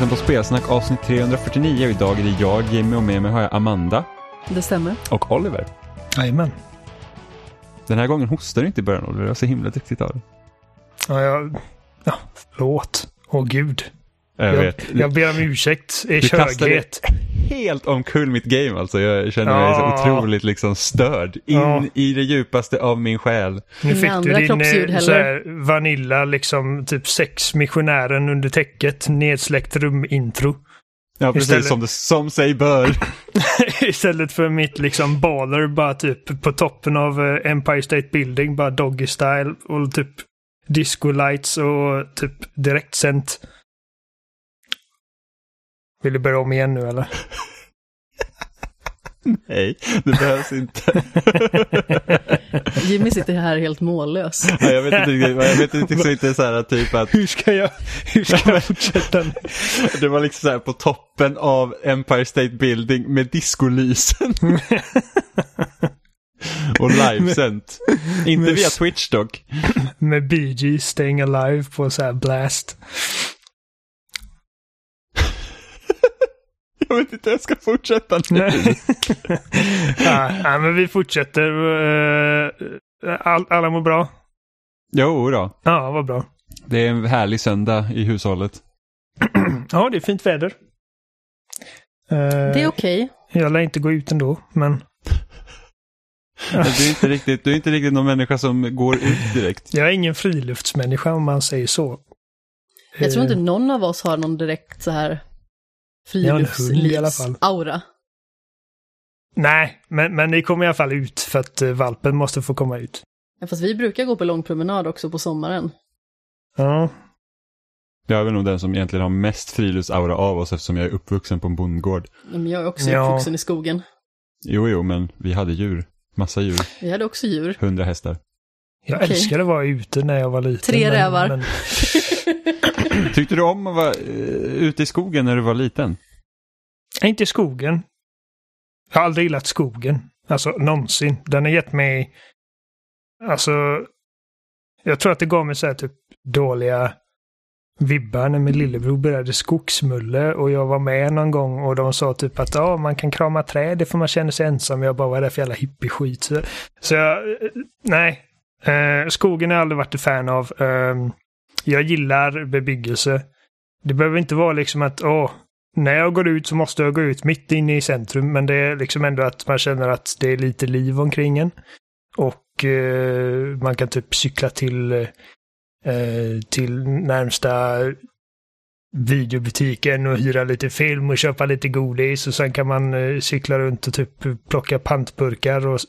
lyssnar på Spelsnack avsnitt 349 och idag är det jag, Jimmy och med mig har jag Amanda Det stämmer. och Oliver. Jajamän. Den här gången hostar du inte i början Oliver, jag är så himla duktigt av dig. Ja, jag... Ja, förlåt. Åh gud. Jag, Jag, vet. jag ber om ursäkt. I Du kastade helt omkull mitt game alltså. Jag känner mig så Ja. otroligt liksom störd. In Ja. i det djupaste av min själ. Nu fick du din eh, så här, Vanilla, liksom typ sex missionären under täcket, nedsläckt rumintro. Ja, precis Istället- som, det, som sig bör. Istället för mitt liksom baller bara typ på toppen av eh, Empire State Building, bara doggy style och typ disco lights och typ direktsänt. Vill du börja om igen nu eller? Nej, det behövs inte. Jimmy sitter här helt mållös. Ja, jag vet inte jag vet inte riktigt inte så här typ att Hur ska jag, hur ska jag fortsätta? det var liksom så här på toppen av Empire State Building med discolysen. Och livesänt. Inte via Twitch dock. Med Gees Staying Alive på så här blast. Jag vet inte hur jag ska fortsätta nu. Nej. men vi fortsätter. eh, All, alla mår bra? Jo då. Ja, vad bra. Det är en härlig söndag i hushållet. Ja, det är fint väder. Eh, Det är okej. Jag lär inte gå ut ändå, men Men Du är inte riktigt, du är inte riktigt någon människa som går ut direkt. jag är ingen friluftsmänniska om man säger så. Jag tror inte Eh, någon av oss har någon direkt så här friluftslivs-aura. Nej, men, men det kommer i alla fall ut för att eh, valpen måste få komma ut. Ja, Fast vi brukar gå på lång promenad också på sommaren. Ja, Jag är väl nog den som egentligen har mest friluftsaura av oss eftersom jag är uppvuxen på en bondgård. Men jag är också Ja. uppvuxen i skogen. Jo, jo, men vi hade djur. Massa djur. Vi hade också djur. Hundra hästar. Jag Okej. älskade att vara ute när jag var liten. Tre men- rävar. Men, Tyckte du om att vara eh, ute i skogen när du var liten? Nej, inte i skogen. Jag har aldrig gillat skogen. Alltså någonsin. Den har gett mig... Alltså... Jag tror att det gav mig så här typ dåliga vibbar när min lillebror började skogsmulle och jag var med någon gång och de sa typ att ja, man kan krama träd, det får man känna sig ensam. Jag bara, vad är det för jävla hippie-skit? Så, så jag, eh, nej. Eh, skogen har jag aldrig varit ett fan av. Eh, jag gillar bebyggelse. Det behöver inte vara liksom att, åh, när jag går ut så måste jag gå ut mitt inne i centrum, men det är liksom ändå att man känner att det är lite liv omkring en. Och eh, man kan typ cykla till, eh, till närmsta videobutiken och hyra lite film och köpa lite godis och sen kan man eh, cykla runt och typ plocka pantburkar och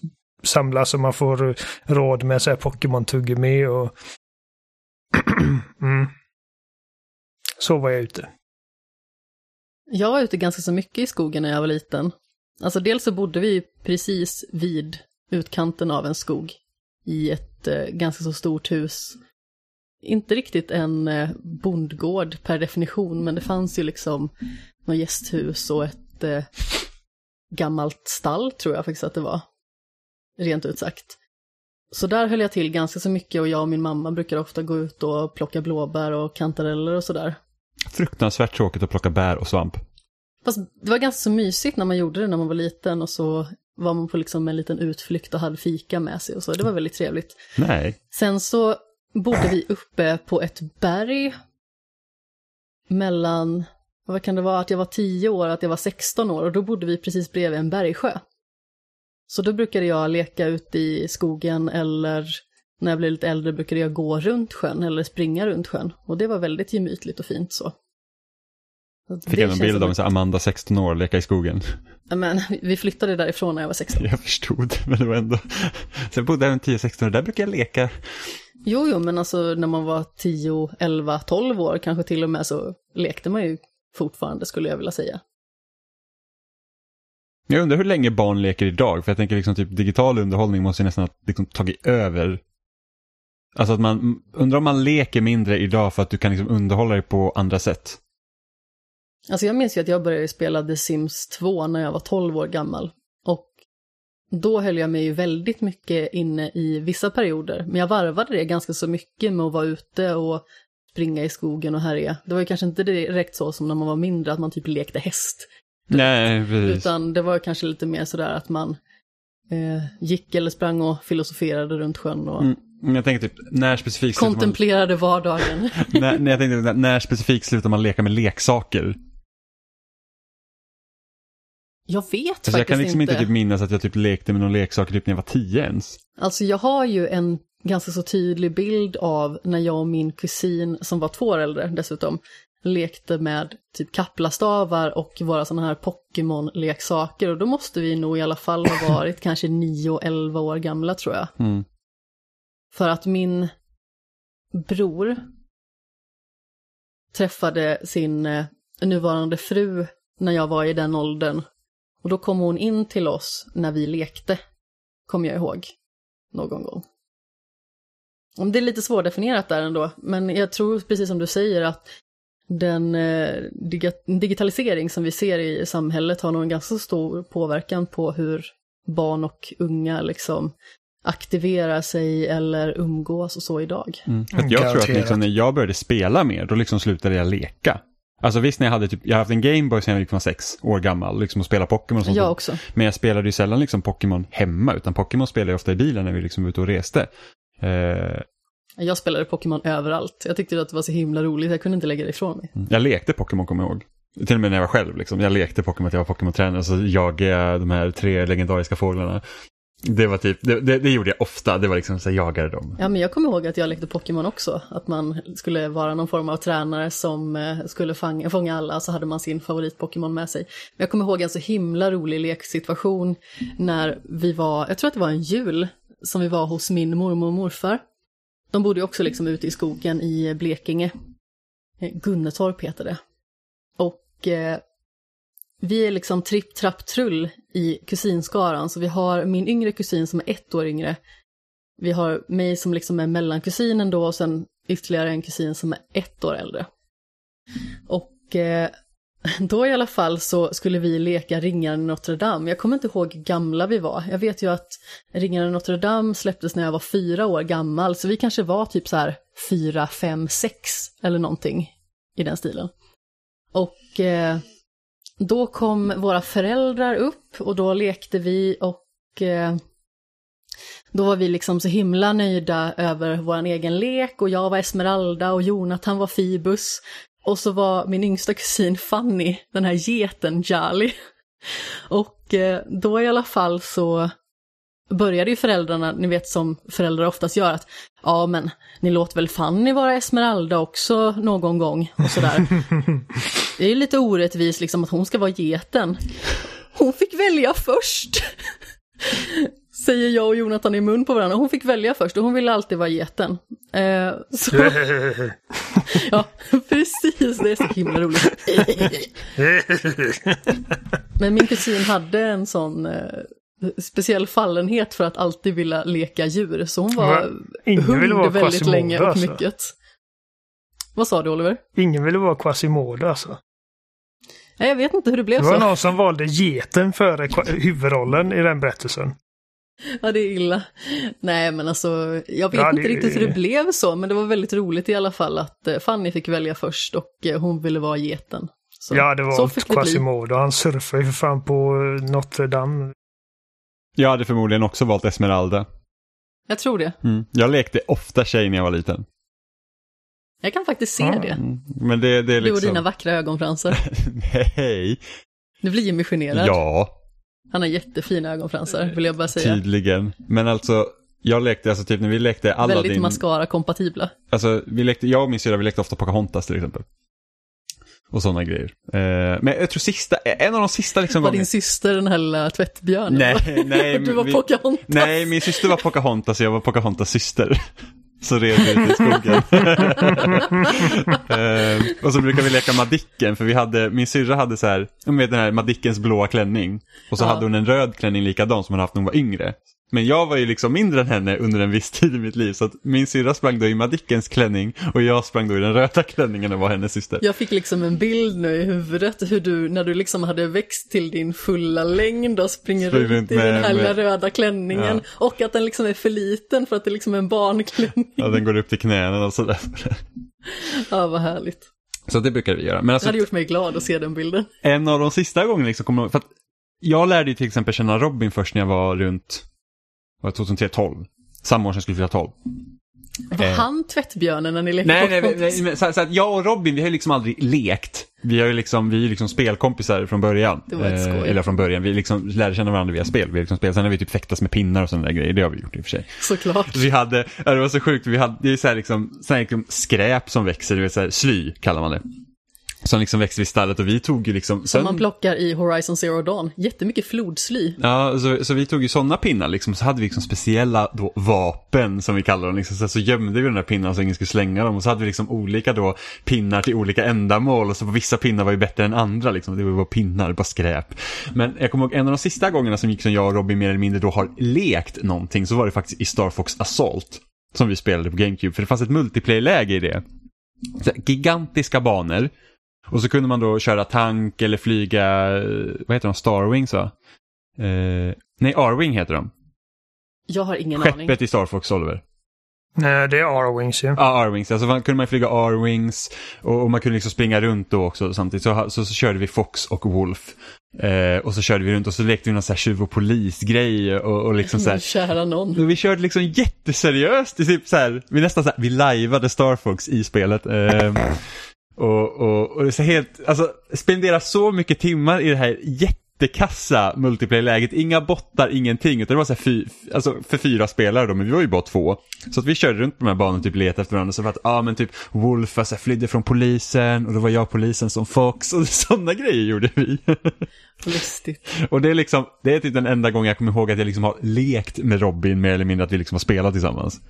samla så man får råd med så här Pokémon-tuggummi och... mm. Så var jag ute. Jag var ute ganska så mycket i skogen när jag var liten. Alltså dels så bodde vi precis vid utkanten av en skog i ett eh, ganska så stort hus. Inte riktigt en eh, bondgård per definition, men det fanns ju liksom något gästhus och ett eh, gammalt stall tror jag faktiskt att det var. Rent ut sagt. Så där höll jag till ganska så mycket och jag och min mamma brukar ofta gå ut och plocka blåbär och kantareller och sådär. Fruktansvärt tråkigt att plocka bär och svamp. Fast det var ganska så mysigt när man gjorde det när man var liten och så var man på liksom en liten utflykt och hade fika med sig och så. Det var väldigt trevligt. Nej. Sen så bodde vi uppe på ett berg mellan, vad kan det vara, att jag var 10 år, att jag var 16 år och då bodde vi precis bredvid en bergsjö. Så då brukade jag leka ute i skogen eller när jag blev lite äldre brukade jag gå runt sjön eller springa runt sjön. Och det var väldigt gemytligt och fint så. Fick det jag en bild av en Amanda 16 år leka i skogen. Men vi flyttade därifrån när jag var 16. Jag förstod, men det var ändå... Sen bodde jag även 10-16 år, där brukar jag leka. Jo, jo, men alltså när man var 10, 11, 12 år kanske till och med så lekte man ju fortfarande skulle jag vilja säga. Jag undrar hur länge barn leker idag, för jag tänker liksom typ digital underhållning måste ju nästan ha liksom tagit över. Alltså att man, undrar om man leker mindre idag för att du kan liksom underhålla dig på andra sätt. Alltså jag minns ju att jag började spela The Sims 2 när jag var 12 år gammal. Och då höll jag mig ju väldigt mycket inne i vissa perioder. Men jag varvade det ganska så mycket med att vara ute och springa i skogen och härja. Det var ju kanske inte direkt så som när man var mindre, att man typ lekte häst. Nej, precis. Utan det var kanske lite mer sådär att man eh, gick eller sprang och filosoferade runt sjön och Mm. Jag tänker typ, när specifikt slutar man, kontemplerade vardagen. när, när, jag tänkte, när, specifikt slutar man leka med leksaker? Jag vet Alltså faktiskt jag kan liksom inte inte. typ minnas att jag typ lekte med någon leksak typ när jag var tio ens. Alltså jag har ju en ganska så tydlig bild av när jag och min kusin, som var två år äldre dessutom, lekte med typ kaplastavar och våra sådana här Pokémon-leksaker. Och då måste vi nog i alla fall ha varit kanske 9-11 år gamla tror jag. Mm. För att min bror träffade sin eh, nuvarande fru när jag var i den åldern. Och då kom hon in till oss när vi lekte, kommer jag ihåg, någon gång. Det är lite svårdefinierat där ändå, men jag tror precis som du säger att den eh, digitalisering som vi ser i samhället har nog en ganska stor påverkan på hur barn och unga liksom aktiverar sig eller umgås och så idag. Mm. För att jag tror att liksom, när jag började spela mer, då liksom slutade jag leka. Alltså visst, när jag hade typ, jag har haft en Gameboy sedan jag liksom var sex år gammal, liksom och spela Pokémon och sånt. Jag också. Men jag spelade ju sällan liksom Pokémon hemma, utan Pokémon spelade jag ofta i bilen när vi liksom var ute och reste. Eh, Jag spelade Pokémon överallt. Jag tyckte att det var så himla roligt, jag kunde inte lägga det ifrån mig. jag lekte Pokémon, kommer jag ihåg. Till och med när jag var själv, liksom. jag lekte Pokémon, jag var Pokémon-tränare, så jagade jag de här tre legendariska fåglarna. Det var typ, det, det, det gjorde jag ofta, det var liksom så jag jagade dem. Ja, men jag kommer ihåg att jag lekte Pokémon också. Att man skulle vara någon form av tränare som eh, skulle fånga, fånga alla, så hade man sin favorit-Pokémon med sig. Men jag kommer ihåg en så himla rolig leksituation när vi var, jag tror att det var en jul, som vi var hos min mormor och morfar. De bodde ju också liksom ute i skogen i Blekinge. Eh, Gunnetorp heter det. Och eh, vi är liksom tripp, trapp, trull i kusinskaran, så vi har min yngre kusin som är ett år yngre. Vi har mig som liksom är mellankusinen då och sen ytterligare en kusin som är ett år äldre. Och eh, då i alla fall så skulle vi leka Ringaren i Notre Dame. Jag kommer inte ihåg hur gamla vi var. Jag vet ju att Ringaren i Notre Dame släpptes när jag var fyra år gammal, så vi kanske var typ så här fyra, fem, sex eller någonting i den stilen. Och eh, då kom våra föräldrar upp och då lekte vi och eh, då var vi liksom så himla nöjda över vår egen lek och jag var Esmeralda och Jonathan var Fibus. Och så var min yngsta kusin Fanny, den här geten Jali. Och eh, då i alla fall så började ju föräldrarna, ni vet som föräldrar oftast gör, att ja men ni låter väl Fanny vara Esmeralda också någon gång och sådär. Det är ju lite orättvist liksom att hon ska vara geten. Hon fick välja först. Säger jag och Jonathan i mun på varandra. Hon fick välja först och hon ville alltid vara geten. Eh, så, ja, precis. Det är så himla roligt. Men min kusin hade en sån eh, speciell fallenhet för att alltid vilja leka djur. Så hon var Va? Ingen ville vara hund väldigt länge och alltså. mycket. Vad sa du Oliver? Ingen ville vara Quasimodo alltså. Nej, jag vet inte hur det blev Det var så. någon som valde geten före huvudrollen i den berättelsen. Ja, det är illa. Nej, men alltså, jag vet Ja, inte det- riktigt hur det blev så, men det var väldigt roligt i alla fall att eh, Fanny fick välja först och eh, hon ville vara geten. Så, ja, det så var. Quasimodo. Han surfade ju för fan på eh, Notre Dame. Jag hade förmodligen också valt Esmeralda. Jag tror det. Mm. Jag lekte ofta tjej när jag var liten. Jag kan faktiskt se Ja. det. Mm. Men det, det är Du och liksom... dina vackra ögonfransar. Nej. Nu blir Jimmy generad. Ja, Han har jättefina ögonfransar, vill jag bara säga. tydligen. Men alltså, jag lekte, alltså typ när vi lekte Aladdin. Väldigt mascara-kompatibla. Alltså, vi lekte, jag och min syrra, vi lekte ofta Pocahontas till exempel. Och sådana grejer. Eh, men jag tror sista, en av de sista liksom Var gångerna- din syster den här lilla tvättbjörnen? Nej, nej. du var vi- Pocahontas. Nej, min syster var Pocahontas och jag var Pocahontas syster. Så red vi ut i skogen. Eh, och så brukar vi leka Madicken, för vi hade, min syrra hade så här, med den här Madickens blåa klänning. Och så Ja. hade hon en röd klänning likadan som hon haft när hon var yngre. Men jag var ju liksom mindre än henne under en viss tid i mitt liv, så att min syrra sprang då i Madickens klänning och jag sprang då i den röda klänningen och var hennes syster. Jag fick liksom en bild nu i huvudet hur du, när du liksom hade växt till din fulla längd och springer Springer runt i den här med- röda klänningen. Och att den liksom är för liten för att det liksom är en barnklänning. Ja, den går upp till knäna och sådär. Ja, vad härligt. Så det brukar vi göra. Men Det alltså, hade gjort mig glad att se den bilden. en av de sista gångerna liksom jag ihåg, för att jag lärde ju till exempel känna Robin först när jag var runt, var det 2003, 12. Samma år som jag skulle fylla 12. Var Eh. han tvättbjörnen när ni lekte Nej, nej, nej, nej men så, så att jag och Robin, vi har ju liksom aldrig lekt. Vi har ju liksom, vi är ju liksom spelkompisar från början. Det var ett skoj. eller från början, vi liksom lärde känna varandra via spel. Vi har liksom spelat, sen har vi typ fäktats med pinnar och sådana där grejer, det har vi gjort i och för sig. Såklart. Vi hade, det var så sjukt, vi hade, det är så här liksom, så här liksom skräp som växer, det vill säga sly kallar man det. Som liksom växer vid stallet och vi tog ju liksom... Som man plockar i Horizon Zero Dawn. Jättemycket flodsly. Ja, så, så vi tog ju sådana pinnar liksom, så hade vi liksom speciella då vapen som vi kallar dem. Liksom, så, så gömde vi de där pinnarna så ingen skulle slänga dem och så hade vi liksom olika då pinnar till olika ändamål och så på vissa pinnar var ju bättre än andra liksom. Det var bara pinnar, bara skräp. Men jag kommer ihåg en av de sista gångerna som gick som jag och Robin mer eller mindre då har lekt någonting så var det faktiskt i Star Fox Assault. Som vi spelade på GameCube, för det fanns ett multiplayer-läge i det. Så, gigantiska banor. Och så kunde man då köra tank eller flyga, eh, vad heter de, Starwings va? Eh, nej, R-Wing heter de. Jag har ingen aning. Skeppet i Star Fox, Oliver. Nej, det är R-Wings ju. Ja, R-Wings. Alltså man kunde man flyga R-Wings och, och man kunde liksom springa runt då också samtidigt. Så, så, så körde vi Fox och Wolf. Eh, och så körde vi runt och så lekte vi någon så här tjuv och polis-grej och, och liksom så här. Men kära någon. Och Vi körde liksom jätteseriöst, i typ så här, vi nästan så här, vi lajvade Star Fox i spelet. Eh, och, och, och det är så helt, alltså spendera så mycket timmar i det här jättekassa multiplayer-läget, inga bottar, ingenting, utan det var så här fy, alltså för fyra spelare då, men vi var ju bara två. Så att vi körde runt på de här banorna typ letade efter varandra, så för att, ja ah, men typ Wolf alltså, flydde från polisen och då var jag polisen som Fox och sådana grejer gjorde vi. Lustigt. och det är liksom, det är typ den enda gången jag kommer ihåg att jag liksom har lekt med Robin mer eller mindre, att vi liksom har spelat tillsammans.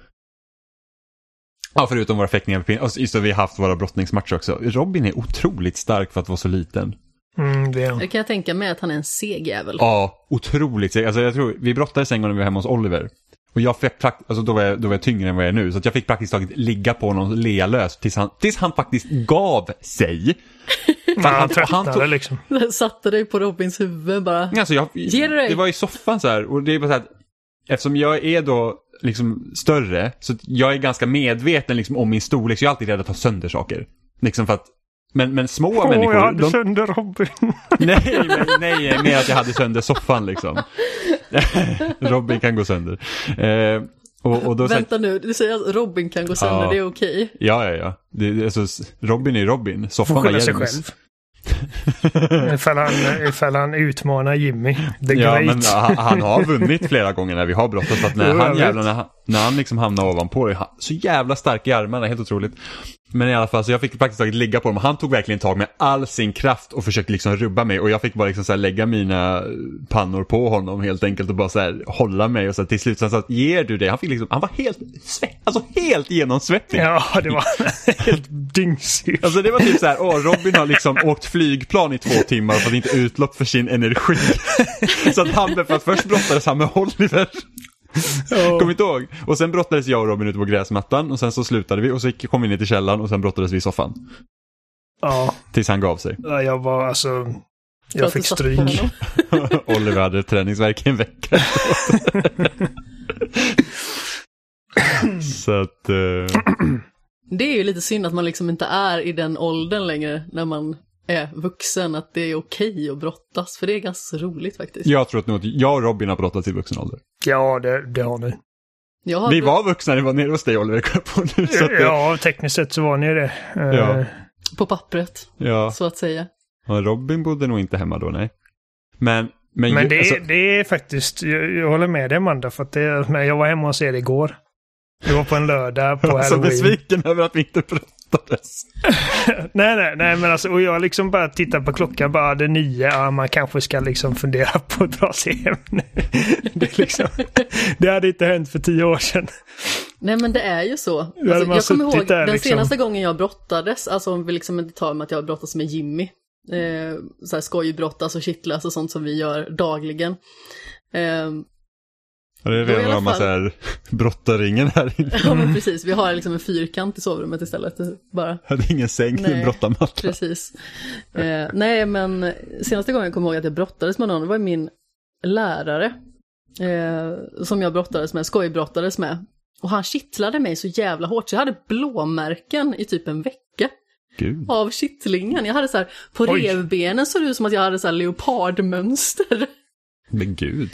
Ja, förutom våra fäktningar med pin. Och just det, vi har haft våra brottningsmatcher också. Robin är otroligt stark för att vara så liten. Mm, det är han. Det kan jag tänka mig att han är en seg jävel. Ja, otroligt. Alltså jag tror, vi brottades en gång när vi var hemma hos Oliver. Och jag fick prakt- alltså då var, jag, då var jag tyngre än vad jag är nu, så att jag fick praktiskt taget ligga på honom lealös tills han, tills han faktiskt gav sig. Men han han tröttnade tog- liksom. Satte dig på Robins huvud bara. Alltså jag, Ge dig. det var i soffan så här, och det är bara så här, att eftersom jag är då liksom större, så jag är ganska medveten liksom om min storlek, så jag är alltid rädd att ta sönder saker. Liksom för att, men, men små Åh, människor, jag hade de, sönder Robin. nej, men, nej, mer att jag hade sönder soffan liksom. Robin kan gå sönder. Eh, och, och då så Vänta nu, du säger att Robin kan gå sönder, Ja. det är okej. ja, ja, ja. Det, det- alltså, Robin är Robin, soffan var själv. ifall, han, ifall han utmanar Jimmy. The Ja, Great. men han, han har vunnit flera gånger när vi har brottats. För att när han jävlar, när han, när han liksom hamnar ovanpå han- så jävla stark i armarna, helt otroligt. Men i alla fall, så jag fick praktiskt taget ligga på honom. Han tog verkligen tag med all sin kraft och försökte liksom rubba mig. Och jag fick bara liksom så lägga mina pannor på honom helt enkelt och bara så här hålla mig. Och så till slut så han sa att ger du det? Han fick liksom, han var helt svett, alltså helt genomsvettig. Ja, det var helt dyngsur. Alltså det var typ så här, åh Robin har liksom åkt flygplan i två timmar och fått inte utlopp för sin energi. Så att han, för att först brottades han med Oliver. Kom inte ihåg? Och sen brottades jag och Robin ute på gräsmattan och sen så slutade vi och så kom vi ner till källaren och sen brottades vi i soffan. Ja, Tills han gav sig. jag var alltså... Jag fick stryk. Oliver hade träningsvärk i en vecka. så att, eh, Det är ju lite synd att man liksom inte är i den åldern längre när man är vuxen, att det är okej att brottas, för det är ganska roligt faktiskt. jag tror att nog jag och Robin har brottats i vuxen ålder. Ja, det, det har ni. Jag har Vi var vuxna när vi var nere hos dig Oliver, på nu. Så att, det- Ja, tekniskt sett så var ni det. Eh, Ja. på pappret, ja. så att säga. Ja, Robin bodde nog inte hemma då, nej. Men, men, Men ju- det, alltså, är, det är faktiskt, jag, jag håller med dig Amanda, för att det, men jag var hemma hos er igår. Det var på en lördag på jag var så halloween. besviken över att vi inte brottades. Nej, nej, nej, men alltså, och jag liksom bara tittar på klockan, bara det nio, ja, man kanske ska liksom fundera på att dra sig hem nu. det, är liksom, det hade inte hänt för tio år sedan. Nej men det är ju så. Alltså, jag kommer ihåg där, den liksom. senaste gången jag brottades, alltså om vi liksom inte tar med att jag brottas med Jimmy, eh, så här skojbrottas och kittlas och sånt som vi gör dagligen. Eh, Ja, det är redan fall- så här brottarringen här inne. ja men precis, vi har liksom en fyrkant i sovrummet istället. Bara. Hade ingen säng, Nej. en brottarmatta. Precis. Eh, nej, men senaste gången jag kommer ihåg att jag brottades med någon, det var min lärare. Eh, som jag brottades med, skojbrottades med. Och han kittlade mig så jävla hårt så jag hade blåmärken i typ en vecka Gud. av kittlingen. Jag hade så här, på Oj. revbenen såg det ut som att jag hade så här leopardmönster. Men gud.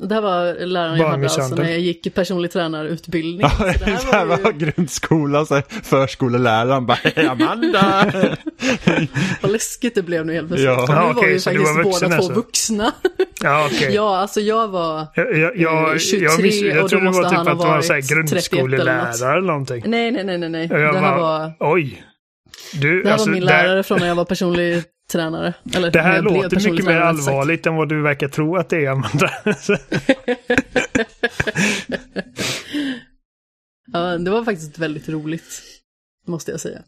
Det här var läraren jag hade alltså när jag gick i personlig tränarutbildning. Ja, Så det det här här var ju- grundskolan, så här, förskoleläraren bara "Hej, Amanda! Vad läskigt det blev nu helt plötsligt. Ja. Och nu Ja, var vi faktiskt var vuxen båda två alltså? vuxna. Ja, okej. ja, alltså jag var... Jag, jag, jag, Eh, 23 jag, visste, jag och då var måste typ han ha att det var så här varit 31 eller något. grundskolelärare eller någonting. Nej, nej, nej, nej, nej. Det här bara, var, Oj. Du, det här alltså, var min här- lärare från när jag var personlig tränare. Eller Det här låter mycket mer allvarligt än vad du verkar tro att det är, Amanda. Ja, det var faktiskt väldigt roligt, måste jag säga.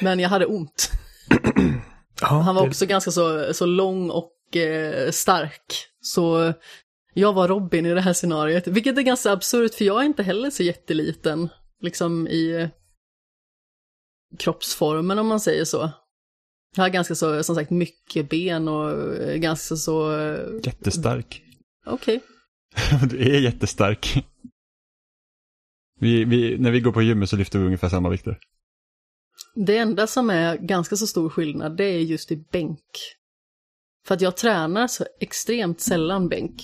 Men jag hade ont. Han var också ganska så, så lång och eh, stark. Så jag var Robin i det här scenariot, vilket är ganska absurt för jag är inte heller så jätteliten, liksom i kroppsformen om man säger så. Jag har ganska så, som sagt, mycket ben och eh, ganska så, eh, Jättestark. okej. Du är jättestark. Vi, vi, när vi går på gymmet så lyfter vi ungefär samma vikter. Det enda som är ganska så stor skillnad, det är just i bänk. För att jag tränar så extremt sällan bänk.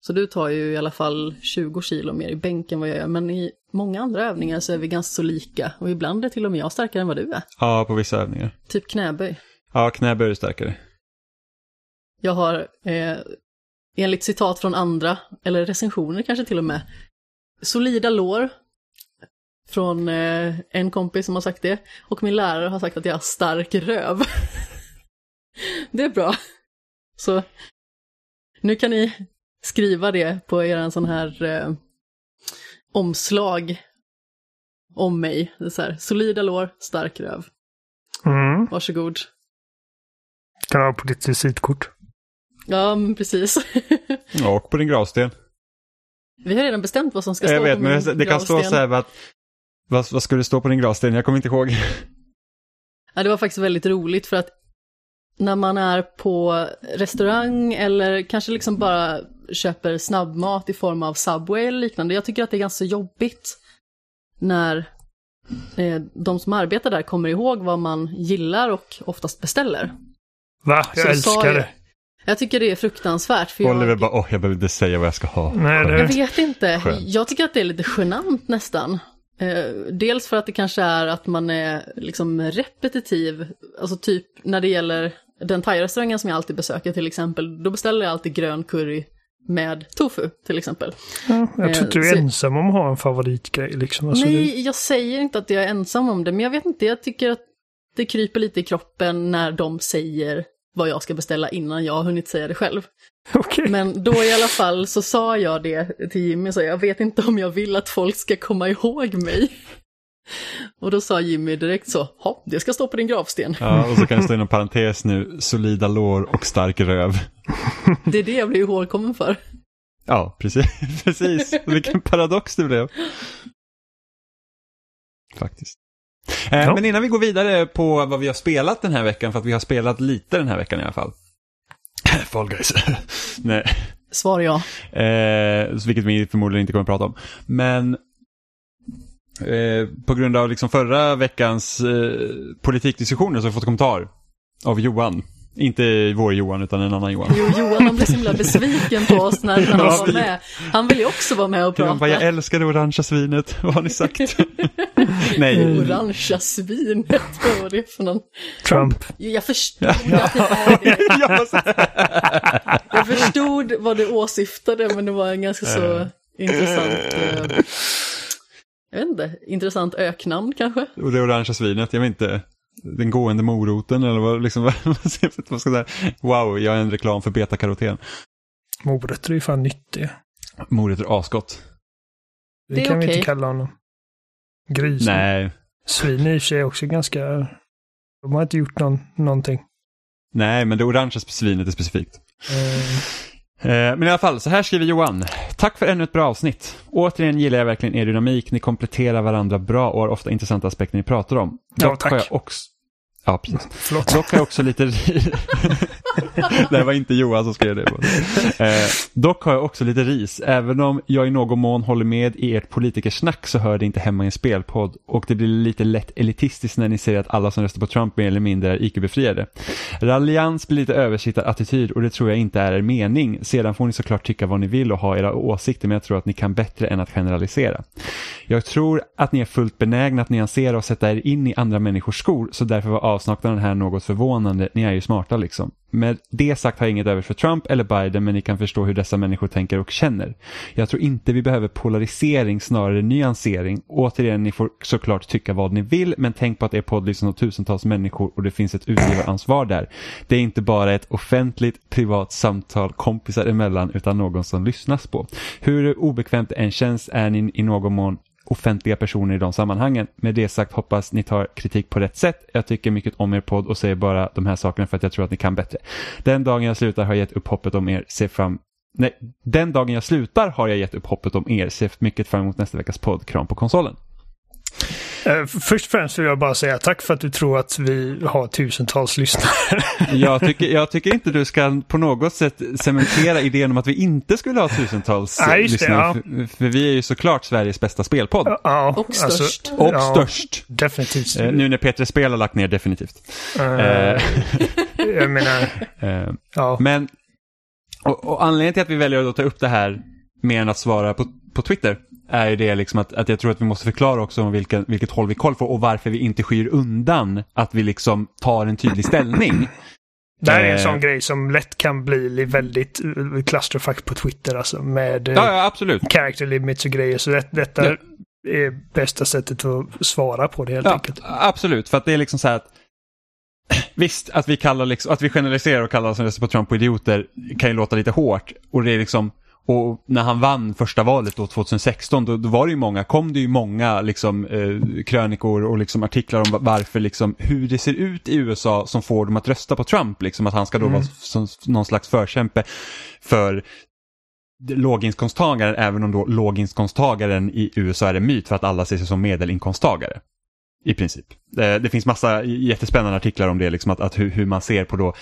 Så du tar ju i alla fall 20 kilo mer i bänk än vad jag gör, men i många andra övningar så är vi ganska så lika. Och ibland är till och med jag starkare än vad du är. Ja, på vissa övningar. Typ knäböj. Ja, knäböj är starkare. Jag har, eh, enligt citat från andra, eller recensioner kanske till och med, solida lår. Från eh, en kompis som har sagt det. Och min lärare har sagt att jag har stark röv. det är bra. Så nu kan ni skriva det på er sån här eh, omslag om mig. Det är så här, solida lår, stark röv. Mm. Varsågod. Kan ha på ditt visitkort. Ja, men precis. Och på din gravsten. Vi har redan bestämt vad som ska stå Jag vet, på men min det kan stå gravsten. så här att vad, vad ska det stå på din gravsten? Jag kommer inte ihåg. Ja, det var faktiskt väldigt roligt för att när man är på restaurang eller kanske liksom bara köper snabbmat i form av Subway eller liknande, jag tycker att det är ganska jobbigt när eh, de som arbetar där kommer ihåg vad man gillar och oftast beställer. Va? Jag Så älskar jag- det. Jag tycker det är fruktansvärt. För Oliver jag, bara, åh, jag behöver inte säga vad jag ska ha. Nej, det- jag vet inte, Skönt. jag tycker att det är lite genant nästan. Eh, dels för att det kanske är att man är liksom repetitiv, alltså typ när det gäller den thai-restaurangen som jag alltid besöker till exempel, då beställer jag alltid grön curry med tofu till exempel. Ja, jag tror inte du är så- ensam om att ha en favoritgrej liksom. Alltså, det- Nej, jag säger inte att jag är ensam om det, men jag vet inte, jag tycker att det kryper lite i kroppen när de säger vad jag ska beställa innan jag har hunnit säga det själv. Okej. Men då i alla fall så sa jag det till Jimmy, så jag vet inte om jag vill att folk ska komma ihåg mig. Och då sa Jimmy direkt så, ja, det ska stå på din gravsten. Ja, och så kan det stå inom parentes nu, solida lår och stark röv. Det är det jag blir ihågkommen för. Ja, precis. precis. Vilken paradox det blev. Faktiskt. Eh, Ja. Men innan vi går vidare på vad vi har spelat den här veckan, för att vi har spelat lite den här veckan i alla fall. Fall guys. Nej, Svar ja. eh, så vilket vi förmodligen inte kommer att prata om. Men eh, på grund av liksom förra veckans eh, politikdiskussioner så har vi fått kommentar av Johan. Inte vår Johan, utan en annan Johan. Jo, Johan han blev så himla besviken på oss när, när han var med. Han ville ju också vara med och Han bara, jag prata. älskar det orangea svinet. Vad har ni sagt? Nej. Orangea svinet, vad var det för någon? Trump. Jag förstod att det var det. Jag förstod vad du åsyftade, men det var en ganska så intressant, eh, jag vet inte, intressant öknamn kanske? Och det orangea svinet, jag vet inte. Den gående moroten eller vad, liksom, vad, ska jag säga? Wow, jag är en reklam för betakaroten. Morötter är ju fan nyttiga. Morötter är asgott. Det, Det är kan vi okej. inte kalla honom. Gris. Nej, Svin i och för sig är också ganska... De har inte gjort någon, någonting. nej, men det orangea svinet är specifikt. Eh, Men i alla fall, så här skriver Johan. Tack för ännu ett bra avsnitt. Återigen gillar jag verkligen er dynamik. Ni kompletterar varandra bra och har ofta intressanta aspekter ni pratar om. Ja, tack. Har jag också, Ja, precis. Förlåt. Dock har jag också lite... det var inte Johan som skrev det. Eh, dock har jag också lite ris. Även om jag i någon mån håller med i ert politikersnack så hör det inte hemma i en spelpodd. Och det blir lite lätt elitistiskt när ni säger att alla som röstar på Trump mer eller mindre är IQ-befriade. Rallians blir lite översittarattityd och det tror jag inte är er mening. Sedan får ni såklart tycka vad ni vill och ha era åsikter men jag tror att ni kan bättre än att generalisera. Jag tror att ni är fullt benägna att nyansera och sätta er in i andra människors skor så därför var avsaknaden här något förvånande. Ni är ju smarta liksom. Med det sagt har jag inget över för Trump eller Biden men ni kan förstå hur dessa människor tänker och känner. Jag tror inte vi behöver polarisering snarare nyansering. Återigen, ni får såklart tycka vad ni vill men tänk på att er podd liksom lyssnar på tusentals människor och det finns ett utgivaransvar där. Det är inte bara ett offentligt privat samtal kompisar emellan utan någon som lyssnas på. Hur obekvämt det än känns är ni i någon mån offentliga personer i de sammanhangen. Med det sagt hoppas ni tar kritik på rätt sätt. Jag tycker mycket om er podd och säger bara de här sakerna för att jag tror att ni kan bättre. Den dagen jag slutar har jag gett upp hoppet om er. Ser fram Nej, den dagen jag slutar har jag gett upp hoppet om er. Ser mycket fram emot nästa veckas podd. Kram på konsolen. Eh, Först och främst vill jag bara säga tack för att du tror att vi har tusentals lyssnare. Jag tycker, jag tycker inte du ska på något sätt cementera idén om att vi inte skulle ha tusentals Nej, just det, lyssnare. För, för vi är ju såklart Sveriges bästa spelpodd. Ja, Och störst. Och ja, störst. Definitivt. Eh, nu när Peter Spel har lagt ner definitivt. Eh, Eh, jag menar, eh, ja. Men, och, och anledningen till att vi väljer att ta upp det här mer än att svara på, på Twitter är ju det liksom att, att jag tror att vi måste förklara också om vilken, vilket håll vi kollar på och varför vi inte skyr undan att vi liksom tar en tydlig ställning. Det här är en Eh. sån grej som lätt kan bli väldigt eh, clusterfuck på Twitter alltså. Med eh, Ja, ja absolut. character limits och grejer. Så det, detta Ja. är bästa sättet att svara på det helt Ja, enkelt. absolut, för att det är liksom så här att Visst, att vi, kallar liksom, att vi generaliserar och kallar alla som röstar på Trump på idioter kan ju låta lite hårt. Och det är liksom, och när han vann första valet då 2016, då, då var det ju många, kom det ju många liksom, eh, krönikor och liksom artiklar om va- varför, liksom, hur det ser ut i USA som får dem att rösta på Trump. Liksom, att han ska då Mm. vara som, någon slags förkämpe för låginkomsttagaren, även om då låginkomsttagaren i USA är en myt för att alla ser sig som medelinkomsttagare. I princip. Det, det finns massa jättespännande artiklar om det, liksom att, att hur, hur man ser på då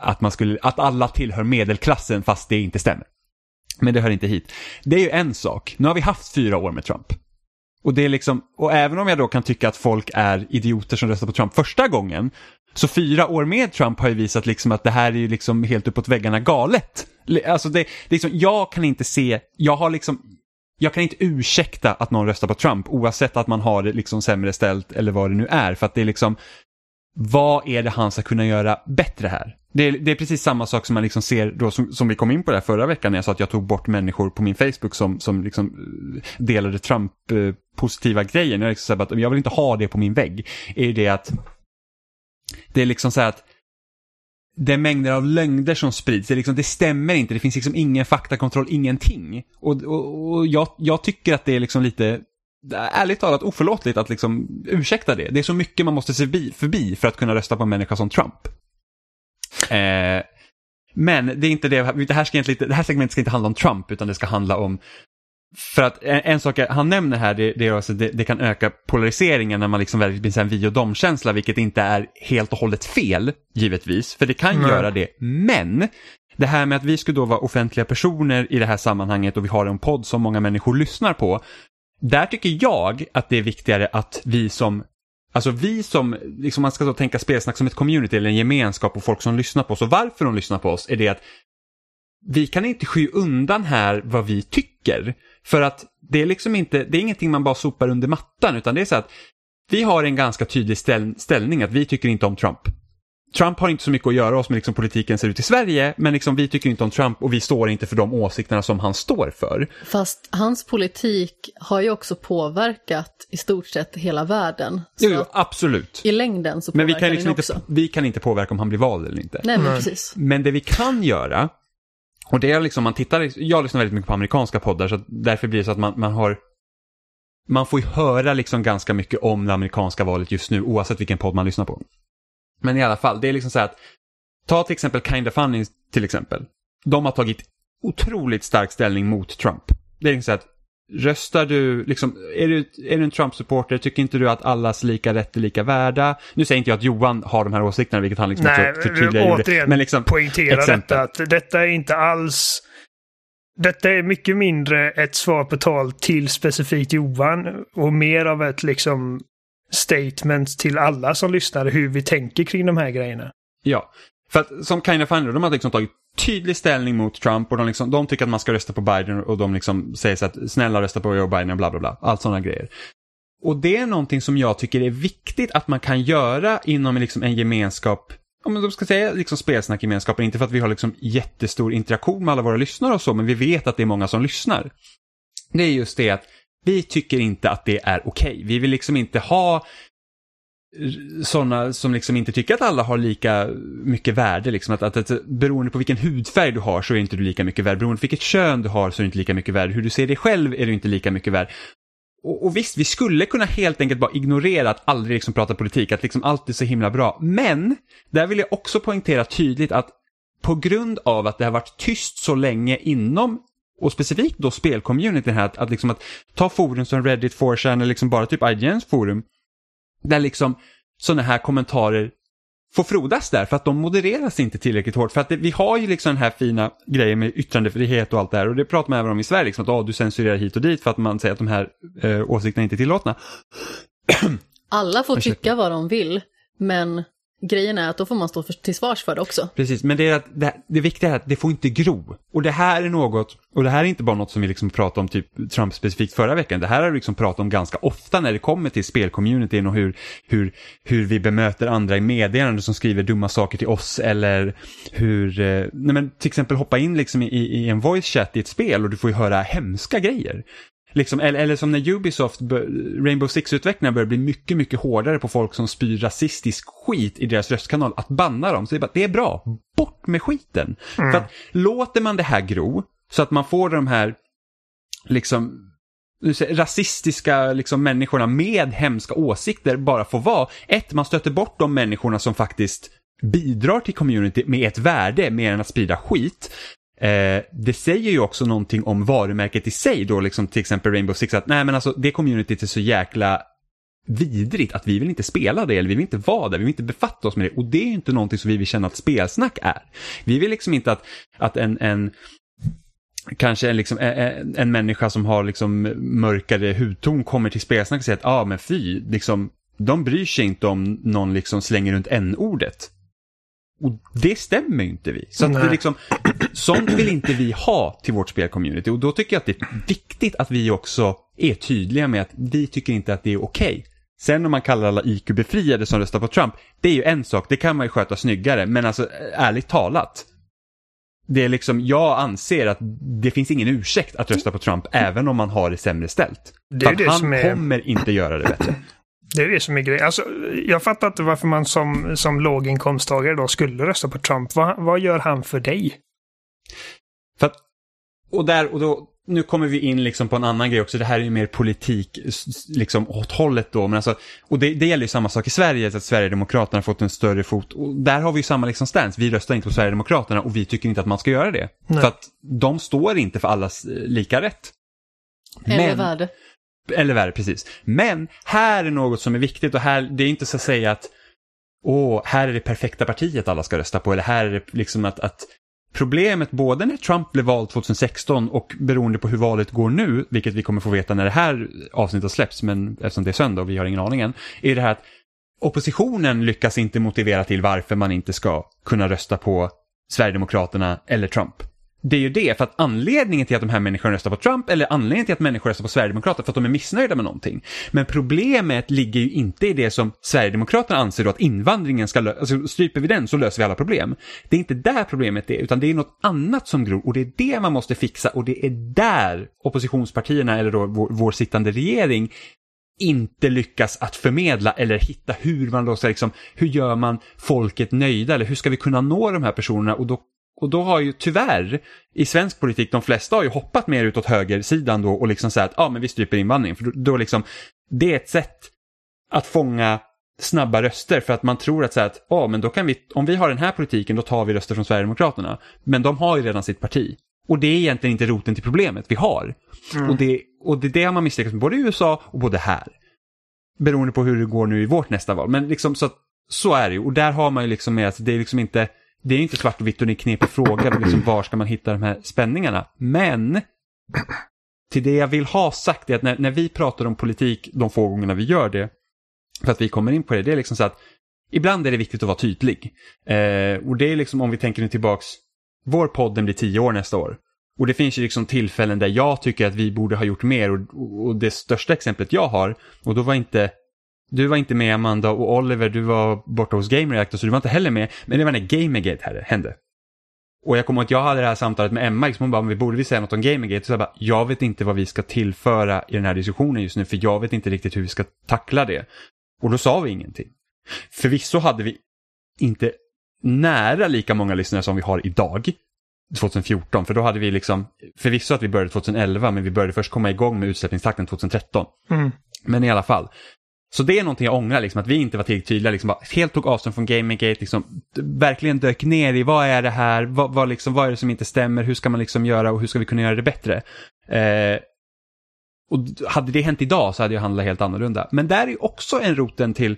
att, man skulle, att alla tillhör medelklassen fast det inte stämmer. Men det hör inte hit. Det är ju en sak. Nu har vi haft fyra år med Trump. Och, det är liksom, och även om jag då kan tycka att folk är idioter som röstar på Trump första gången, så fyra år med Trump har ju visat liksom att det här är ju liksom helt uppåt väggarna galet. Alltså det, det är liksom, jag kan inte se, jag har liksom, jag kan inte ursäkta att någon röstar på Trump oavsett att man har det liksom sämre ställt eller vad det nu är. För att det är liksom, vad är det han ska kunna göra bättre här? Det är, det är precis samma sak som man liksom ser då, som, som vi kom in på det här förra veckan när jag sa att jag tog bort människor på min Facebook som, som liksom eh, delade Trump-positiva grejer. Jag, liksom att jag vill inte ha det på min vägg. Är ju det att det är liksom så här att det är mängder av lögner som sprids. Det, är liksom, det stämmer inte, det finns liksom ingen faktakontroll, ingenting. Och, och, och jag, jag tycker att det är liksom lite, ärligt talat oförlåtligt att liksom ursäkta det. Det är så mycket man måste se förbi, för att kunna rösta på en människa som Trump. Eh, men det är inte det, det här, ska egentligen, det här segmentet ska inte handla om Trump utan det ska handla om för att en, en sak han nämner här, det, det är alltså det, det kan öka polariseringen när man liksom blir en vi och dom-känsla, vilket inte är helt och hållet fel, givetvis, för det kan Nej. göra det. Men det här med att vi skulle då vara offentliga personer i det här sammanhanget och vi har en podd som många människor lyssnar på, där tycker jag att det är viktigare att vi som Alltså vi som, liksom man ska då tänka spelsnack som ett community eller en gemenskap och folk som lyssnar på oss och varför de lyssnar på oss är det att vi kan inte sky undan här vad vi tycker. För att det är liksom inte, det är ingenting man bara sopar under mattan utan det är så att vi har en ganska tydlig ställ, ställning att vi tycker inte om Trump. Trump har inte så mycket att göra oss med liksom politiken ser ut i Sverige, men liksom vi tycker inte om Trump och vi står inte för de åsikterna som han står för. Fast hans politik har ju också påverkat i stort sett hela världen. Jo, jo, absolut. i längden så Men vi påverkar kan, den liksom också. inte, vi kan inte påverka om han blir vald eller inte. Nej, men precis. Men det vi kan göra, och det är liksom, man tittar, jag lyssnar väldigt mycket på amerikanska poddar, så därför blir det så att man, man har man får ju höra liksom ganska mycket om det amerikanska valet just nu, oavsett vilken podd man lyssnar på. Men i alla fall, det är liksom så här att, ta till exempel Kinda Funny till exempel. De har tagit otroligt stark ställning mot Trump. Det är liksom så här att röstar du, liksom, är du, är du en Trump-supporter, tycker inte du att allas lika rätt är lika värda? Nu säger inte jag att Johan har de här åsikterna, vilket han liksom Nej, också tydligare gjorde. återigen Men liksom, poängtera exempel. detta att detta är inte alls... Detta är mycket mindre ett svar på tal till specifikt Johan och mer av ett liksom statement till alla som lyssnar hur vi tänker kring de här grejerna. Ja, för att som Kind of Funny, de har liksom tagit tydlig ställning mot Trump och de, liksom, de tycker att man ska rösta på Biden och de liksom säger så att snälla rösta på Joe Biden och bla bla bla. Allt sådana grejer. Och det är någonting som jag tycker är viktigt att man kan göra inom liksom en gemenskap om man ska säga liksom spelsnackgemenskapen, inte för att vi har liksom jättestor interaktion med alla våra lyssnare och så, men vi vet att det är många som lyssnar. Det är just det att vi tycker inte att det är okej. Vi vill liksom inte ha sådana som liksom inte tycker att alla har lika mycket värde. Liksom. Att, att, att, beroende på vilken hudfärg du har så är inte du lika mycket värd. Beroende på vilket kön du har så är du inte lika mycket värd. Hur du ser dig själv är du inte lika mycket värd. Och, och visst, vi skulle kunna helt enkelt bara ignorera att aldrig liksom prata politik, att liksom allt är så himla bra. Men, där vill jag också poängtera tydligt att på grund av att det har varit tyst så länge inom och specifikt då spelcommunityn här, att, att, liksom att ta forum som Reddit, 4chan eller liksom bara typ IGNs forum, där liksom sådana här kommentarer får frodas där för att de modereras inte tillräckligt hårt. För att det, vi har ju liksom den här fina grejen med yttrandefrihet och allt det här och det pratar man även om i Sverige, liksom att oh, du censurerar hit och dit för att man säger att de här eh, åsikterna inte är tillåtna. Alla får tycka vad de vill, men grejen är att då får man stå för, till svars för det också. Precis, men det, är att det, det viktiga är att det får inte gro. Och det här är något, och det här är inte bara något som vi liksom pratade om typ Trump specifikt förra veckan, det här har vi liksom pratat om ganska ofta när det kommer till spelcommunityn och hur, hur, hur vi bemöter andra i meddelanden som skriver dumma saker till oss eller hur, eh, nej men till exempel hoppa in liksom i, i en voice chat i ett spel och du får ju höra hemska grejer. Liksom, eller, eller som när Ubisoft, Rainbow Six-utvecklarna börjar bli mycket, mycket hårdare på folk som spyr rasistisk skit i deras röstkanal, att banna dem. Så det är, bara, det är bra, bort med skiten. För att låter man det här gro, så att man får de här, liksom, rasistiska liksom, människorna med hemska åsikter bara få vara. Ett, man stöter bort de människorna som faktiskt bidrar till community med ett värde mer än att sprida skit. Eh, det säger ju också någonting om varumärket i sig då, liksom till exempel Rainbow Six, att nej men alltså det communityt är så jäkla vidrigt att vi vill inte spela det eller vi vill inte vara där, vi vill inte befatta oss med det och det är ju inte någonting som vi vill känna att spelsnack är. Vi vill liksom inte att, att en, en kanske en, liksom, en, en människa som har liksom mörkare hudton kommer till spelsnack och säger att ja ah, men fy, liksom, de bryr sig inte om någon liksom slänger runt n-ordet. Och det stämmer ju inte vi. Så att det liksom, sånt vill inte vi ha till vårt spelcommunity. Och då tycker jag att det är viktigt att vi också är tydliga med att vi tycker inte att det är okej. Sen om man kallar alla IQ-befriade som röstar på Trump, det är ju en sak, det kan man ju sköta snyggare. Men alltså ärligt talat, det är liksom, jag anser att det finns ingen ursäkt att rösta på Trump även om man har det sämre ställt. Det är För det han som är- kommer inte göra det bättre. Det är det som är grejen. Alltså, jag fattar inte varför man som, som låginkomsttagare då skulle rösta på Trump. Vad, vad gör han för dig? För att, och där, och då, nu kommer vi in liksom på en annan grej också, det här är ju mer politik, liksom åt hållet då, men alltså, och det, det gäller ju samma sak i Sverige, så att Sverigedemokraterna har fått en större fot, och där har vi ju samma liksom stance, vi röstar inte på Sverigedemokraterna och vi tycker inte att man ska göra det. Nej. För att de står inte för allas eh, lika rätt. Eller Men- värde. Eller värre, precis. Men här är något som är viktigt och här, det är inte så att säga att åh, här är det perfekta partiet alla ska rösta på, eller här är det liksom att, att problemet både när Trump blev vald 2016 och beroende på hur valet går nu, vilket vi kommer få veta när det här avsnittet släpps, men eftersom det är söndag och vi har ingen aning än, är det här att oppositionen lyckas inte motivera till varför man inte ska kunna rösta på Sverigedemokraterna eller Trump. Det är ju det, för att anledningen till att de här människorna röstar på Trump eller anledningen till att människor röstar på Sverigedemokraterna för att de är missnöjda med någonting. Men problemet ligger ju inte i det som Sverigedemokraterna anser då att invandringen ska lösa, alltså stryper vi den så löser vi alla problem. Det är inte där problemet är, utan det är något annat som gror och det är det man måste fixa och det är där oppositionspartierna eller då vår, vår sittande regering inte lyckas att förmedla eller hitta hur man då ska liksom, hur gör man folket nöjda eller hur ska vi kunna nå de här personerna och då och då har ju tyvärr i svensk politik, de flesta har ju hoppat mer utåt högersidan då och liksom sagt att ja men vi stryper invandring. För då, då liksom, det är ett sätt att fånga snabba röster för att man tror att så här att ja men då kan vi, om vi har den här politiken då tar vi röster från Sverigedemokraterna. Men de har ju redan sitt parti. Och det är egentligen inte roten till problemet vi har. Och, det, och det, det har man misslyckats med både i USA och både här. Beroende på hur det går nu i vårt nästa val. Men liksom så, så är det ju. Och där har man ju liksom med att det är liksom inte, det är inte svart och vitt och det är en knepig fråga. Liksom, var ska man hitta de här spänningarna? Men till det jag vill ha sagt är att när, när vi pratar om politik de få gångerna vi gör det, för att vi kommer in på det, det är liksom så att ibland är det viktigt att vara tydlig. Eh, och det är liksom om vi tänker nu tillbaks, vår podd den blir tio år nästa år. Och det finns ju liksom tillfällen där jag tycker att vi borde ha gjort mer och, och det största exemplet jag har, och då var inte du var inte med Amanda och Oliver, du var borta hos Game Reactor så du var inte heller med. Men det var när Gamergate hände. Och jag kommer ihåg att jag hade det här samtalet med Emma, liksom hon bara, vi borde vi säga något om Gamergate? Så jag bara, jag vet inte vad vi ska tillföra i den här diskussionen just nu, för jag vet inte riktigt hur vi ska tackla det. Och då sa vi ingenting. Förvisso hade vi inte nära lika många lyssnare som vi har idag. 2014, för då hade vi liksom, förvisso att vi började 2011, men vi började först komma igång med utsläppningstakten 2013. Mm. Men i alla fall. Så det är någonting jag ångrar, liksom, att vi inte var tillräckligt tydliga. Liksom, bara, helt tog avstånd från Gamergate, liksom, verkligen dök ner i vad är det här, vad, vad, liksom, vad är det som inte stämmer, hur ska man liksom göra och hur ska vi kunna göra det bättre. Eh, och hade det hänt idag så hade jag handlat helt annorlunda. Men där är också en roten till,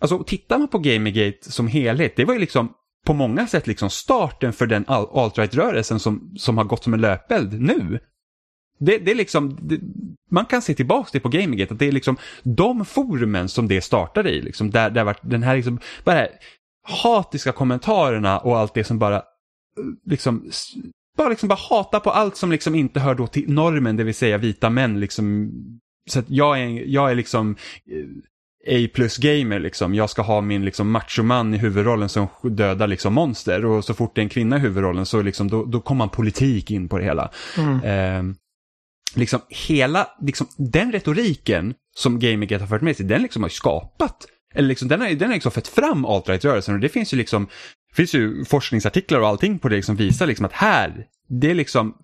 alltså tittar man på Gamergate som helhet, det var ju liksom på många sätt liksom starten för den alt-right-rörelsen som, som har gått som en löpeld nu. Det, det är liksom, det, man kan se tillbaka det på Gamergate, att det är liksom de forumen som det startade i, liksom, där, där var den här, liksom, bara här hatiska kommentarerna och allt det som bara, liksom, bara liksom bara hata på allt som liksom inte hör då till normen, det vill säga vita män, liksom. Så att jag är, jag är liksom A plus gamer liksom. Jag ska ha min liksom machoman i huvudrollen som dödar liksom monster och så fort det är en kvinna i huvudrollen så liksom då, då kommer man politik in på det hela. Mm. Eh, liksom hela, liksom den retoriken som gaminget har fört med sig, den liksom har skapat, eller liksom den har, den har liksom fött fram alt-right-rörelsen och det finns ju liksom, det finns ju forskningsartiklar och allting på det som visar liksom att här, det är liksom,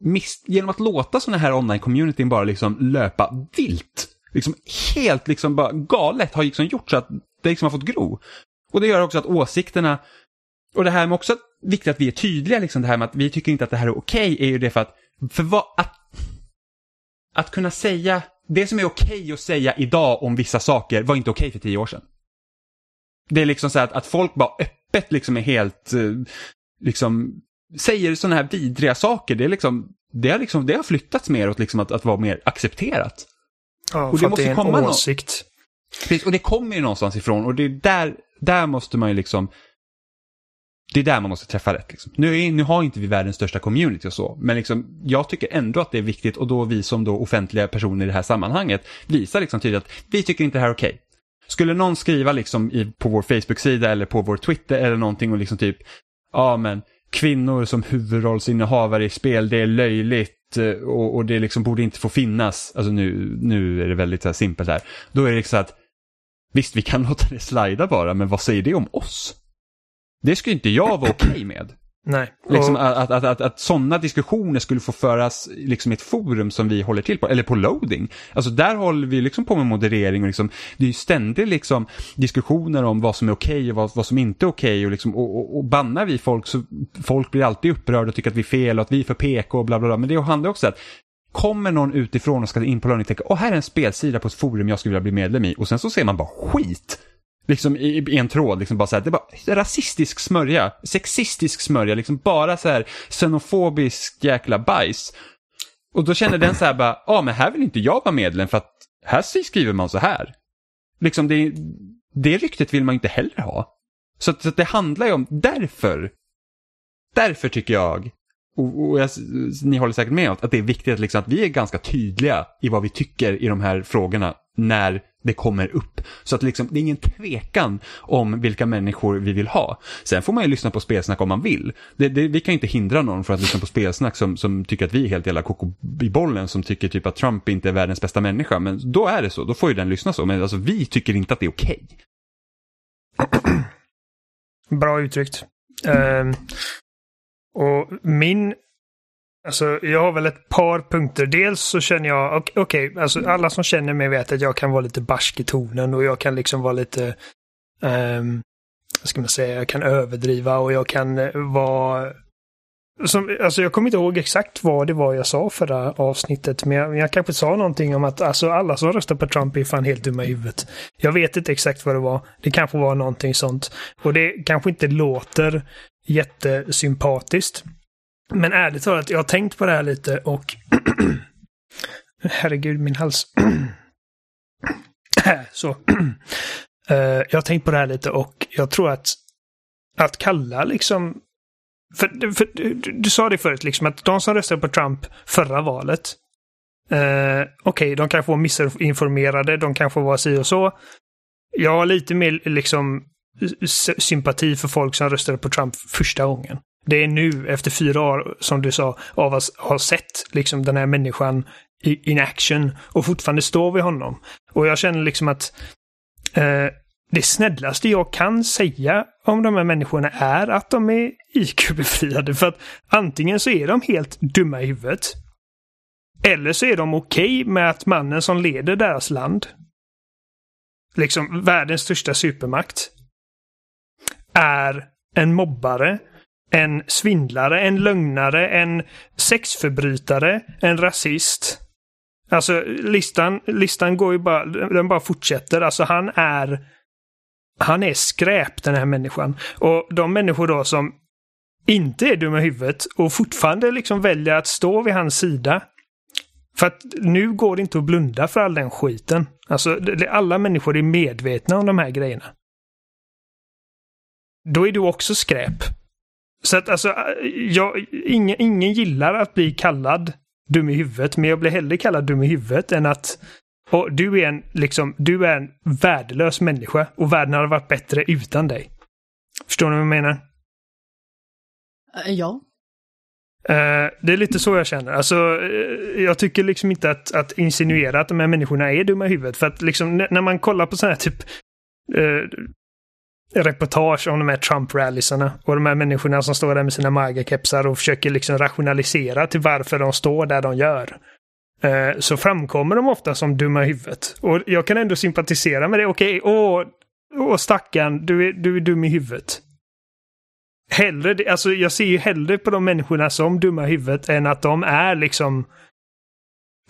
miss, genom att låta sådana här online-communityn bara liksom löpa vilt, liksom helt liksom bara galet har liksom gjort så att det liksom har fått gro. Och det gör också att åsikterna, och det här med också viktigt att vi är tydliga, liksom det här med att vi tycker inte att det här är okej, är ju det för att, för vad, att att kunna säga, det som är okej att säga idag om vissa saker var inte okej för tio år sedan. Det är liksom så att, att folk bara öppet liksom är helt, eh, liksom, säger sådana här vidriga saker. Det är liksom, det har liksom, det har flyttats mer åt liksom att, att vara mer accepterat. Ja, Och för det måste det är en komma åsikt. Precis, och det kommer ju någonstans ifrån och det är där, där måste man ju liksom, det är där man måste träffa rätt. Liksom. Nu, är, nu har inte vi världens största community och så, men liksom, jag tycker ändå att det är viktigt och då vi som då offentliga personer i det här sammanhanget visar liksom tydligt att vi tycker inte det här är okej. Skulle någon skriva liksom i, på vår Facebook-sida eller på vår Twitter eller någonting och liksom typ, ja men kvinnor som huvudrollsinnehavare i spel, det är löjligt eh, och, och det liksom borde inte få finnas. Alltså nu, nu är det väldigt så här simpelt här. Då är det liksom att, visst vi kan låta det slida bara, men vad säger det om oss? Det skulle inte jag vara okej med. Nej. Liksom och, att, att, att, att sådana diskussioner skulle få föras liksom i ett forum som vi håller till på, eller på loading. Alltså där håller vi liksom på med moderering och liksom, det är ju ständigt liksom diskussioner om vad som är okej och vad, vad som inte är okej och, liksom, och, och, och bannar vi folk så folk blir alltid upprörda och tycker att vi är fel och att vi är för PK och bla bla bla. Men det handlar också om att kommer någon utifrån och ska in på loading och tänka, åh här är en spelsida på ett forum jag skulle vilja bli medlem i och sen så ser man bara skit. Liksom i, i en tråd, liksom bara så här, det är bara rasistisk smörja, sexistisk smörja, liksom bara så här xenofobisk jäkla bajs. Och då känner den så här bara, ja men här vill inte jag vara medlem för att här skriver man så här. Liksom det, det ryktet vill man inte heller ha. Så, att- så att det handlar ju om, därför, därför tycker jag, och, och jag, ni håller säkert med om att det är viktigt liksom, att vi är ganska tydliga i vad vi tycker i de här frågorna när det kommer upp. Så att liksom, det är ingen tvekan om vilka människor vi vill ha. Sen får man ju lyssna på spelsnack om man vill. Det, det, vi kan ju inte hindra någon från att lyssna på spelsnack som, som tycker att vi är helt jävla koko i bollen, som tycker typ att Trump inte är världens bästa människa. Men då är det så, då får ju den lyssna så. Men alltså vi tycker inte att det är okej. Bra uttryckt. Uh, och min... Alltså, jag har väl ett par punkter. Dels så känner jag, okej, okej, alltså alla som känner mig vet att jag kan vara lite barsk i tonen och jag kan liksom vara lite, um, vad ska man säga, jag kan överdriva och jag kan eh, vara som, alltså jag kommer inte ihåg exakt vad det var jag sa förra avsnittet, men jag, jag kanske sa någonting om att alltså, alla som röstar på Trump är fan helt dumma i huvudet. Jag vet inte exakt vad det var. Det kanske var någonting sånt. Och det kanske inte låter jättesympatiskt. Men ärligt talat, jag har tänkt på det här lite och... Herregud, min hals. Så. Eh, jag har tänkt på det här lite och jag tror att att kalla liksom för, för du, du, sa det förut, liksom att de som röstade på Trump förra valet, eh, okej, okay, de kanske var missinformerade, de kanske var si och så. Jag har lite mer liksom sympati för folk som röstade på Trump första gången. Det är nu, efter fyra år, som du sa, av att ha sett liksom den här människan in action och fortfarande står vid honom. Och jag känner liksom att eh, det snällaste jag kan säga om de här människorna är att de är IQ-befriade. För att antingen så är de helt dumma i huvudet. Eller så är de okej okay med att mannen som leder deras land, liksom världens största supermakt, är en mobbare, en svindlare, en lögnare, en sexförbrytare, en rasist. Alltså listan, listan går ju bara, den bara fortsätter. Alltså han är han är skräp den här människan. Och de människor då som inte är dumma i huvudet och fortfarande liksom väljer att stå vid hans sida. För att nu går det inte att blunda för all den skiten. Alltså, alla människor är medvetna om de här grejerna. Då är du också skräp. Så att alltså, jag, ingen, ingen gillar att bli kallad dum i huvudet, men jag blir hellre kallad dum i huvudet än att och du är en, liksom, du är en värdelös människa och världen hade varit bättre utan dig. Förstår ni vad jag menar? Uh, ja. Uh, det är lite så jag känner. Alltså, uh, jag tycker liksom inte att, att insinuera att de här människorna är dumma i huvudet. För att liksom, när man kollar på sådana här typ reportage om de här Trump-rallysarna och de här människorna som står där med sina maga-kepsar och försöker liksom rationalisera till varför de står där de gör. Eh, så framkommer de ofta som dumma i huvudet. Och jag kan ändå sympatisera med det. Okej, okay, åh, åh stackarn, du är, du är dum i huvudet. Hellre, alltså jag ser ju hellre på de människorna som dumma i huvudet än att de är liksom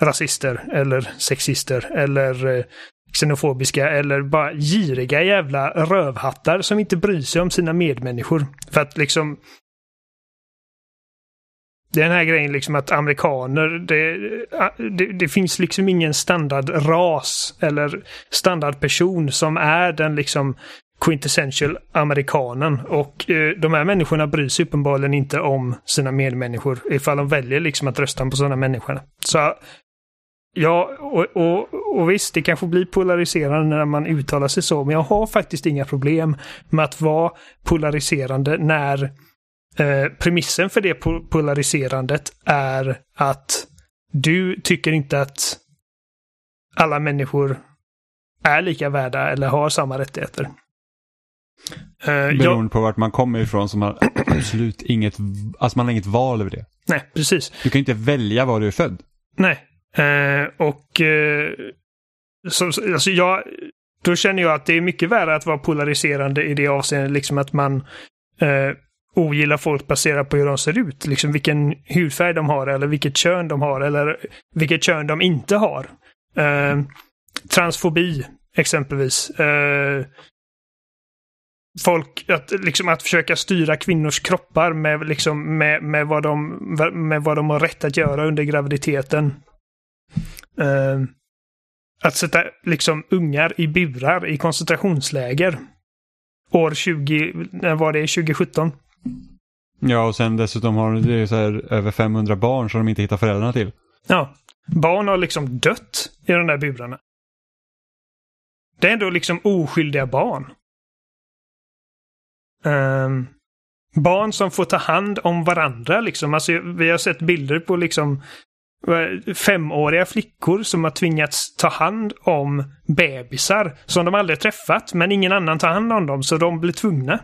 rasister eller sexister eller eh, xenofobiska eller bara giriga jävla rövhattar som inte bryr sig om sina medmänniskor. För att liksom det är den här grejen liksom att amerikaner, det, det, det, finns liksom ingen standardras eller standardperson som är den liksom quintessential amerikanen. Och eh, de här människorna bryr sig uppenbarligen inte om sina medmänniskor ifall de väljer liksom att rösta på sådana människor. Så Ja, och, och, och visst, det kanske blir polariserande när man uttalar sig så, men jag har faktiskt inga problem med att vara polariserande när Eh, premissen för det polariserandet är att du tycker inte att alla människor är lika värda eller har samma rättigheter. Uh, Beroende jag... på vart man kommer ifrån så man absolut inget, alltså man har inget val över det. Nej, precis. Du kan inte välja var du är född. Nej, Eh, och eh, så, alltså jag, då känner jag att det är mycket värre att vara polariserande i det avseendet, liksom att man eh, ogillar folk baserat på hur de ser ut. Liksom vilken hudfärg de har eller vilket kön de har eller vilket kön de inte har. Eh, transfobi exempelvis. Eh, folk, att, liksom att försöka styra kvinnors kroppar med, liksom, med, med, vad de, med vad de har rätt att göra under graviditeten. Eh, att sätta liksom ungar i burar i koncentrationsläger. År 20, när var det? 2017? Ja, och sen dessutom har det så här över 500 barn som de inte hittar föräldrarna till. Ja. Barn har liksom dött i de där burarna. Det är ändå liksom oskyldiga barn. Um, barn som får ta hand om varandra liksom. Alltså, vi har sett bilder på liksom femåriga flickor som har tvingats ta hand om bebisar som de aldrig träffat, men ingen annan tar hand om dem, så de blir tvungna.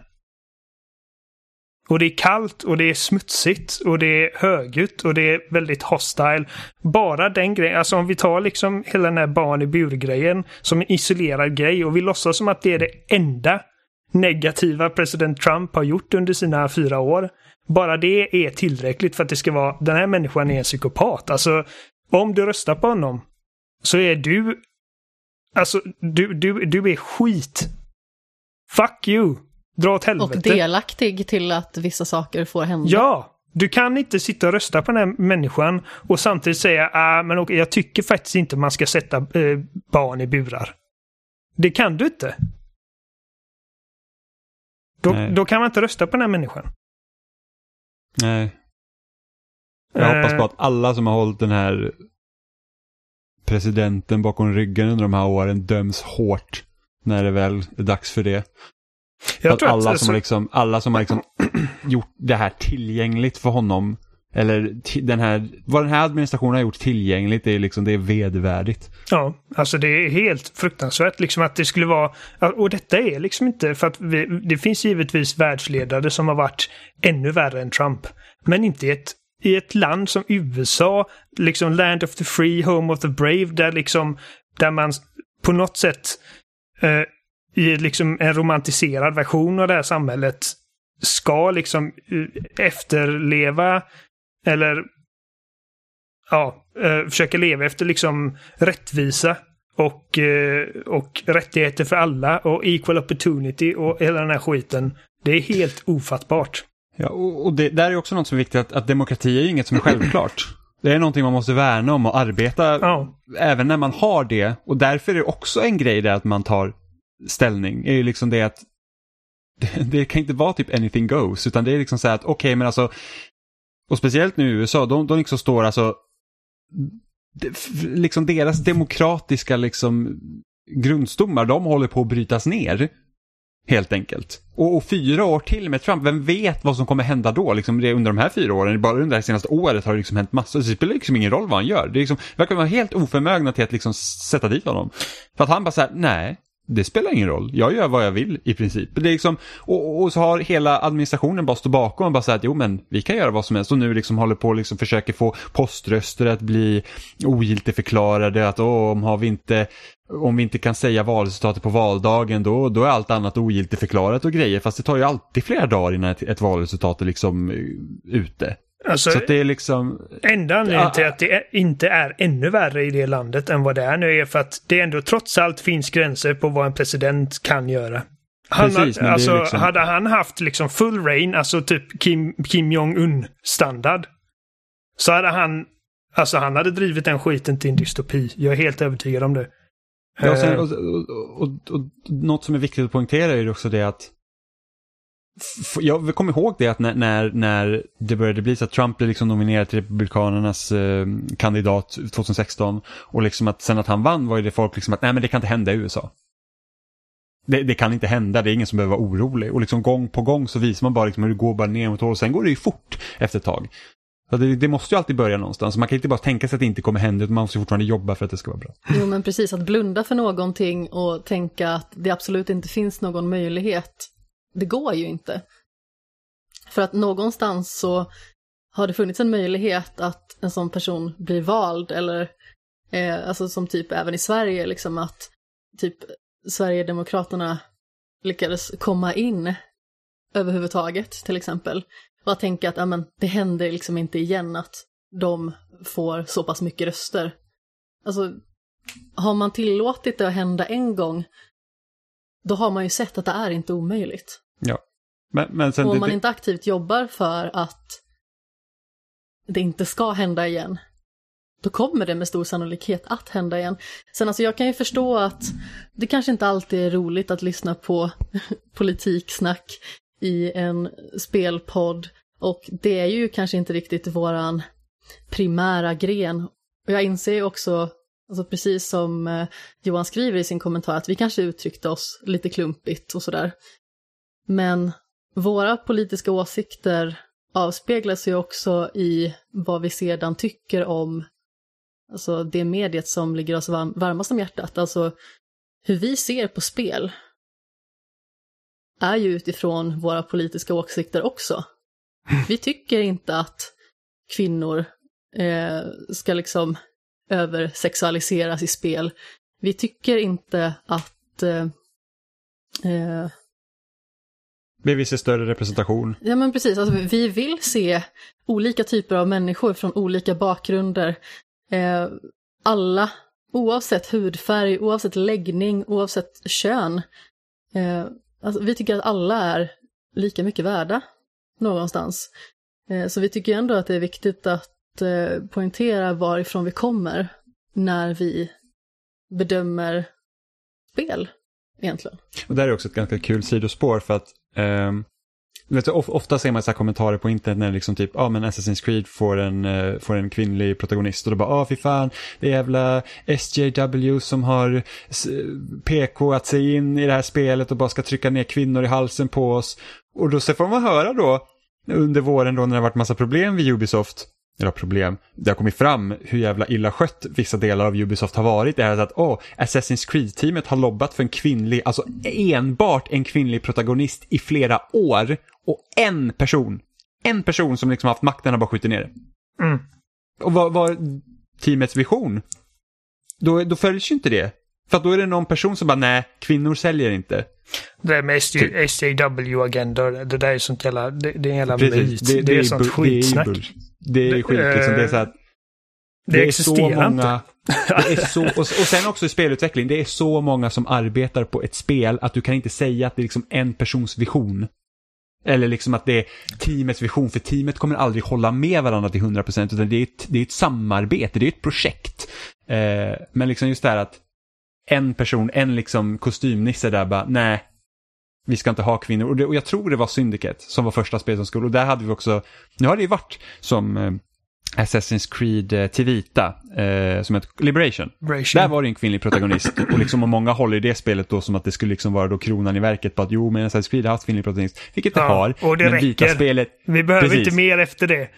Och det är kallt och det är smutsigt och det är högljutt och det är väldigt hostile. Bara den grejen, alltså om vi tar liksom hela den här barn i bur-grejen som en isolerad grej och vi låtsas som att det är det enda negativa president Trump har gjort under sina fyra år. Bara det är tillräckligt för att det ska vara, den här människan är en psykopat. Alltså, om du röstar på honom så är du, alltså du, du, du är skit. Fuck you. Dra åt helvete. Och delaktig till att vissa saker får hända. Ja! Du kan inte sitta och rösta på den här människan och samtidigt säga ah, men okej, jag tycker faktiskt inte man ska sätta eh, barn i burar. Det kan du inte. Då, då kan man inte rösta på den här människan. Nej. Jag hoppas på Eh, att alla som har hållit den här presidenten bakom ryggen under de här åren döms hårt när det väl är dags för det. Jag att alla, att, som har liksom, alla som har liksom gjort det här tillgängligt för honom, eller den här, vad den här administrationen har gjort tillgängligt, det är liksom, det är vedervärdigt. Ja, alltså det är helt fruktansvärt liksom att det skulle vara... Och detta är liksom inte för att vi, det finns givetvis världsledare som har varit ännu värre än Trump. Men inte i ett, i ett land som USA, liksom land of the free, home of the brave, där liksom där man på något sätt eh, i liksom en romantiserad version av det här samhället ska liksom eh, efterleva eller ja, eh, försöka leva efter liksom rättvisa och, eh, och rättigheter för alla och equal opportunity och hela den här skiten. Det är helt ofattbart. Ja, och, och det där är också något som är viktigt, att, att demokrati är ju inget som är självklart. Det är någonting man måste värna om och arbeta Ja, även när man har det. Och därför är det också en grej där att man tar ställning. är ju liksom det att det, det kan inte vara typ anything goes, utan det är liksom så här att okej, men alltså och speciellt nu i USA, de, de liksom står alltså De, f- liksom deras demokratiska liksom grundstommar, de håller på att brytas ner. Helt enkelt. Och, och fyra år till med Trump, vem vet vad som kommer hända då? Liksom det, under de här fyra åren, bara under det senaste året har det liksom hänt massor. Så det spelar liksom ingen roll vad han gör. Det är liksom, verkar vara helt oförmögna till att liksom sätta dit honom. För att han bara såhär, nej, det spelar ingen roll. Jag gör vad jag vill i princip. Det är liksom, och, och så har hela administrationen bara stått bakom och bara sagt att jo men vi kan göra vad som helst och nu liksom håller på och liksom försöker få poströster att bli ogiltigförklarade. Att åh, om, har vi inte, om vi inte kan säga valresultatet på valdagen då, då är allt annat ogiltigförklarat och grejer. Fast det tar ju alltid flera dagar innan ett, ett valresultat är liksom eh, ute alltså Så att det är liksom, enda anledningen till att det inte är ännu värre i det landet än vad det är nu är för att det ändå trots allt finns gränser på vad en president kan göra. Han, Precis, är alltså, liksom- Hade han haft liksom full rain, alltså typ Kim, Kim Jong-Un standard, så hade han, alltså han hade drivit den skiten till en dystopi. Jag är helt övertygad om det. Ja, och, sen, Eh, och, och, och, något som är viktigt att poängtera är ju också det att jag kommer ihåg det att när, när, när det började bli så att Trump blev liksom nominerad till Republikanernas eh, kandidat 2016 och liksom att sen att han vann var ju det folk liksom att nej men det kan inte hända i USA. Det, det kan inte hända, det är ingen som behöver vara orolig. Och liksom gång på gång så visar man bara liksom hur det går bara ner mot håll och sen går det ju fort efter ett tag. Så det, det måste ju alltid börja någonstans. Man kan inte bara tänka sig att det inte kommer hända utan man måste fortfarande jobba för att det ska vara bra. Jo, men precis, att blunda för någonting och tänka att det absolut inte finns någon möjlighet, det går ju inte. För att någonstans så har det funnits en möjlighet att en sån person blir vald, eller eh, alltså som typ även i Sverige, liksom att typ Sverigedemokraterna lyckades komma in överhuvudtaget, till exempel. Och att tänka att amen, det händer liksom inte igen att de får så pass mycket röster. Alltså, har man tillåtit det att hända en gång, då har man ju sett att det är inte omöjligt. Ja. Men, men sen Och om man det, inte aktivt jobbar för att det inte ska hända igen, då kommer det med stor sannolikhet att hända igen. Sen alltså jag kan ju förstå att det kanske inte alltid är roligt att lyssna på politiksnack i en spelpodd och det är ju kanske inte riktigt våran primära gren. Och jag inser ju också, alltså precis som eh, Johan skriver i sin kommentar, att vi kanske uttryckte oss lite klumpigt och sådär. Men våra politiska åsikter avspeglas ju också i vad vi sedan tycker om alltså det mediet som ligger oss varm, varmast om hjärtat. Alltså hur vi ser på spel är ju utifrån våra politiska åsikter också. Vi tycker inte att kvinnor eh, ska liksom översexualiseras i spel. Vi tycker inte att eh, eh, Vi vill se större representation. Ja men precis, alltså, vi vill se olika typer av människor från olika bakgrunder. Eh, alla, oavsett hudfärg, oavsett läggning, oavsett kön. Eh, alltså, vi tycker att alla är lika mycket värda någonstans. Eh, så vi tycker ändå att det är viktigt att eh, poängtera varifrån vi kommer när vi bedömer spel egentligen. Och där är också ett ganska kul sidospår för att eh, vet du, of, ofta ser man så här kommentarer på internet när liksom typ, ja ah, men Assassin's Creed får en, eh, får en kvinnlig protagonist och då bara, ah fy fan, det är jävla SJW som har PK att sig in i det här spelet och bara ska trycka ner kvinnor i halsen på oss. Och då så får man höra då under våren då när det har varit massa problem vid Ubisoft eller problem, det har kommit fram hur jävla illa skött vissa delar av Ubisoft har varit. Det är att oh, Assassin's Creed-teamet har lobbat för en kvinnlig, alltså enbart en kvinnlig protagonist i flera år. Och en person, en person som liksom haft makten har bara skjutit ner det. Mm. Och vad var teamets vision? Då, då följs ju inte det. För att då är det någon person som bara, nej, kvinnor säljer inte. Det där med SJW-agender, det där är sånt jävla, det, det är en jävla Precis, myt. det- Det, det är är sånt bu- skitsnack. det är Det Det- skit liksom, det är så att Det, är så existerar många, det är så, och, och sen också i spelutveckling, det är så många som arbetar på ett spel att du kan inte säga att det är liksom en persons vision. Eller liksom att det är teamets vision, för teamet kommer aldrig hålla med varandra till 100% utan det är ett, det är ett samarbete, det är ett projekt. Eh, men liksom just det här att en person, en liksom kostymnisse där bara, nej, vi ska inte ha kvinnor. Och, det, och jag tror det var Syndicate som var första spelet som skulle, och där hade vi också, nu har det ju varit som eh, Assassin's Creed eh, vita, eh, som ett Liberation. Ration. Där var det en kvinnlig protagonist och liksom och många håller i det spelet då som att det skulle liksom vara då kronan i verket på att jo men Assassin's Creed har haft kvinnlig protagonist, vilket det Ja, har. och det men vita räcker. spelet, Vi behöver Precis. inte mer efter det.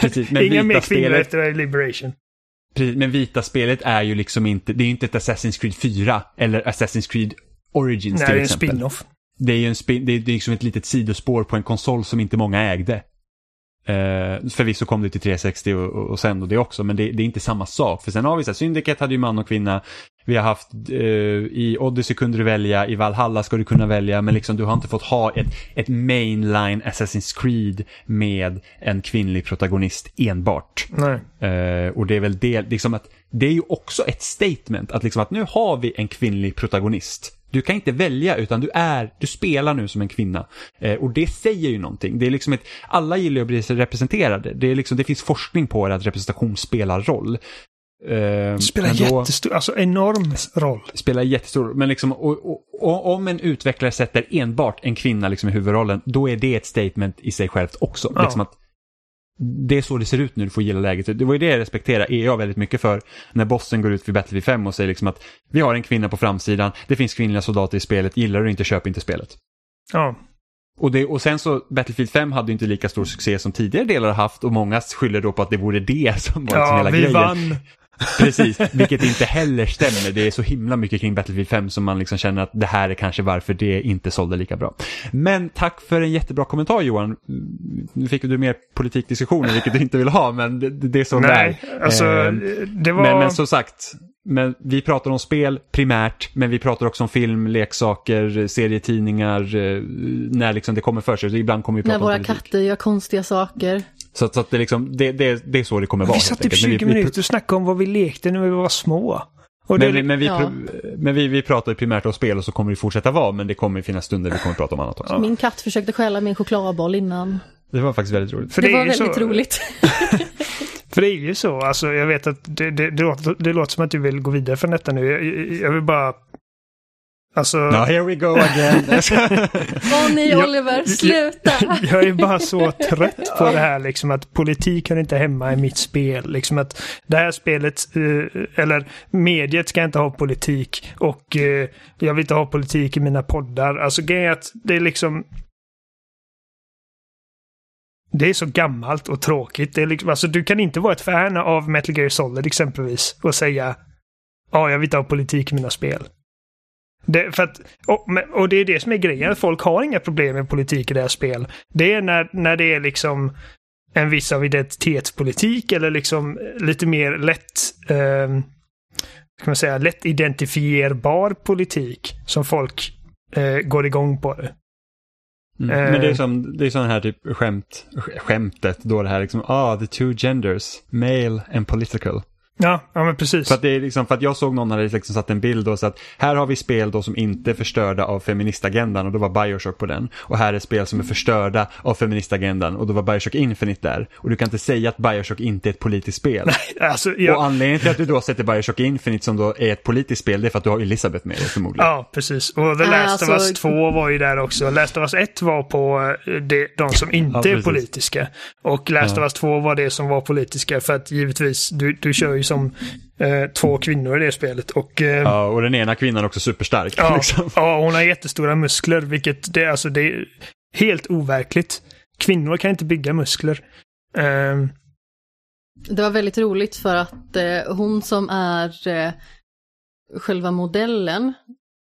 precis, men Inga vita mer kvinnor spelet, efter Liberation. Men vita spelet är ju liksom inte, det är ju inte ett Assassin's Creed 4 eller Assassin's Creed Origins Nej, till det är en exempel. spin-off. Det är ju en spin, det är liksom ett litet sidospår på en konsol som inte många ägde. Uh, förvisso kom det till 360 och, och, och sen då det också, men det, det är inte samma sak. För sen har vi så här, Syndicate hade ju man och kvinna. Vi har haft, eh, i Odyssey kunde du välja, i Valhalla ska du kunna välja, men liksom du har inte fått ha ett, ett mainline Assassin's Creed med en kvinnlig protagonist enbart. Eh, och det är väl det, liksom att det är ju också ett statement att liksom att nu har vi en kvinnlig protagonist. Du kan inte välja utan du är, du spelar nu som en kvinna. Eh, och det säger ju någonting. Det är liksom ett, alla gillar ju att bli representerade. Det, är liksom, det finns forskning på det att representation spelar roll. Eh, spelar då- jättestor, alltså enorm roll. spelar jättestor. Men liksom, och, och, och, om en utvecklare sätter enbart en kvinna liksom i huvudrollen, då är det ett statement i sig självt också. Ja. Liksom att det är så det ser ut nu, du får gilla läget. Det var ju det jag respekterar EA väldigt mycket för när bossen går ut vid Battlefield 5 och säger liksom att vi har en kvinna på framsidan, det finns kvinnliga soldater i spelet, gillar du inte, köp inte spelet. Ja. Och, det, och sen så, Battlefield 5 hade ju inte lika stor succé som tidigare delar haft och många skyller då på att det vore det som var liksom Ja, hela vi grejen. vann. Precis, vilket inte heller stämmer. Det är så himla mycket kring Battlefield 5 som man liksom känner att det här är kanske varför det inte sålde lika bra. Men tack för en jättebra kommentar Johan. Nu fick du mer politikdiskussioner, vilket du inte vill ha, men det, det är så Nej, det är. alltså Eh, det var... men, men som sagt, men vi pratar om spel primärt, men vi pratar också om film, leksaker, serietidningar, eh, när liksom det kommer för sig. Så ibland kommer vi När prata om våra politik. katter gör konstiga saker. Så, att- så att det, liksom, det, det, det är så det kommer vara. vi satt typ enkelt. Men 20 vi- minuter och snackade om vad vi lekte när vi var små. Och det, Men, vi- men, vi, Ja. men vi, vi pratar ju primärt om spel och så kommer det fortsätta vara, men det kommer finnas stunder vi kommer prata om annat också. Min katt försökte stjäla min chokladboll innan. Det var faktiskt väldigt roligt. för det, är var väldigt så, roligt. För det är ju så, alltså jag vet att det, det, det, låter, det låter som att du vill gå vidare från detta nu. Jag, jag- jag vill bara... Alltså... No, here we go again. Åh nej Jag- Oliver, sluta! Jag är bara så trött på det här liksom att politik hör inte hemma i mitt spel. Liksom att det här spelet, eh, eller mediet ska inte ha politik och eh, jag vill inte ha politik i mina poddar. Alltså grejen är att det är liksom... Det är så gammalt och tråkigt. Det är liksom, alltså, du kan inte vara ett fan av Metal Gear Solid exempelvis och säga ja, jag vill inte ha politik i mina spel. Det, för att, och, och det är det som är grejen, att folk har inga problem med politik i deras spel. Det är när, när det är liksom en viss av identitetspolitik eller liksom lite mer lätt, eh, kan man säga, lätt identifierbar politik som folk eh, går igång på det. Mm. Eh. Men det är som, det är sån här typ skämt, sk- skämtet då det här liksom, ah, the two genders, male and political. Ja, ja men precis. För att, det är liksom, för att jag såg någon hade liksom satt en bild och så att här har vi spel då som inte är förstörda av feministagendan och då var Bioshock på den. Och här är spel som är förstörda av feministagendan och då var Bioshock Infinite där. Och du kan inte säga att Bioshock inte är ett politiskt spel. Alltså, Och jag, anledningen till att du då sätter Bioshock Infinite som då är ett politiskt spel det är för att du har Elisabeth med dig förmodligen. ja, precis. Och The Last of alltså- Us 2 var ju där också. Last of Us 1 var på eh, det, de som inte Ja, är politiska. Och Last Ja. of Us 2 var det som var politiska för att givetvis, du, du kör ju som eh, två kvinnor i det spelet. Och eh, Ja, och den ena kvinnan är också superstark. Ja, Liksom. ja, hon har jättestora muskler, vilket det, alltså, det är helt overkligt. Kvinnor kan inte bygga muskler. Ehm, Det var väldigt roligt för att eh, hon som är eh, själva modellen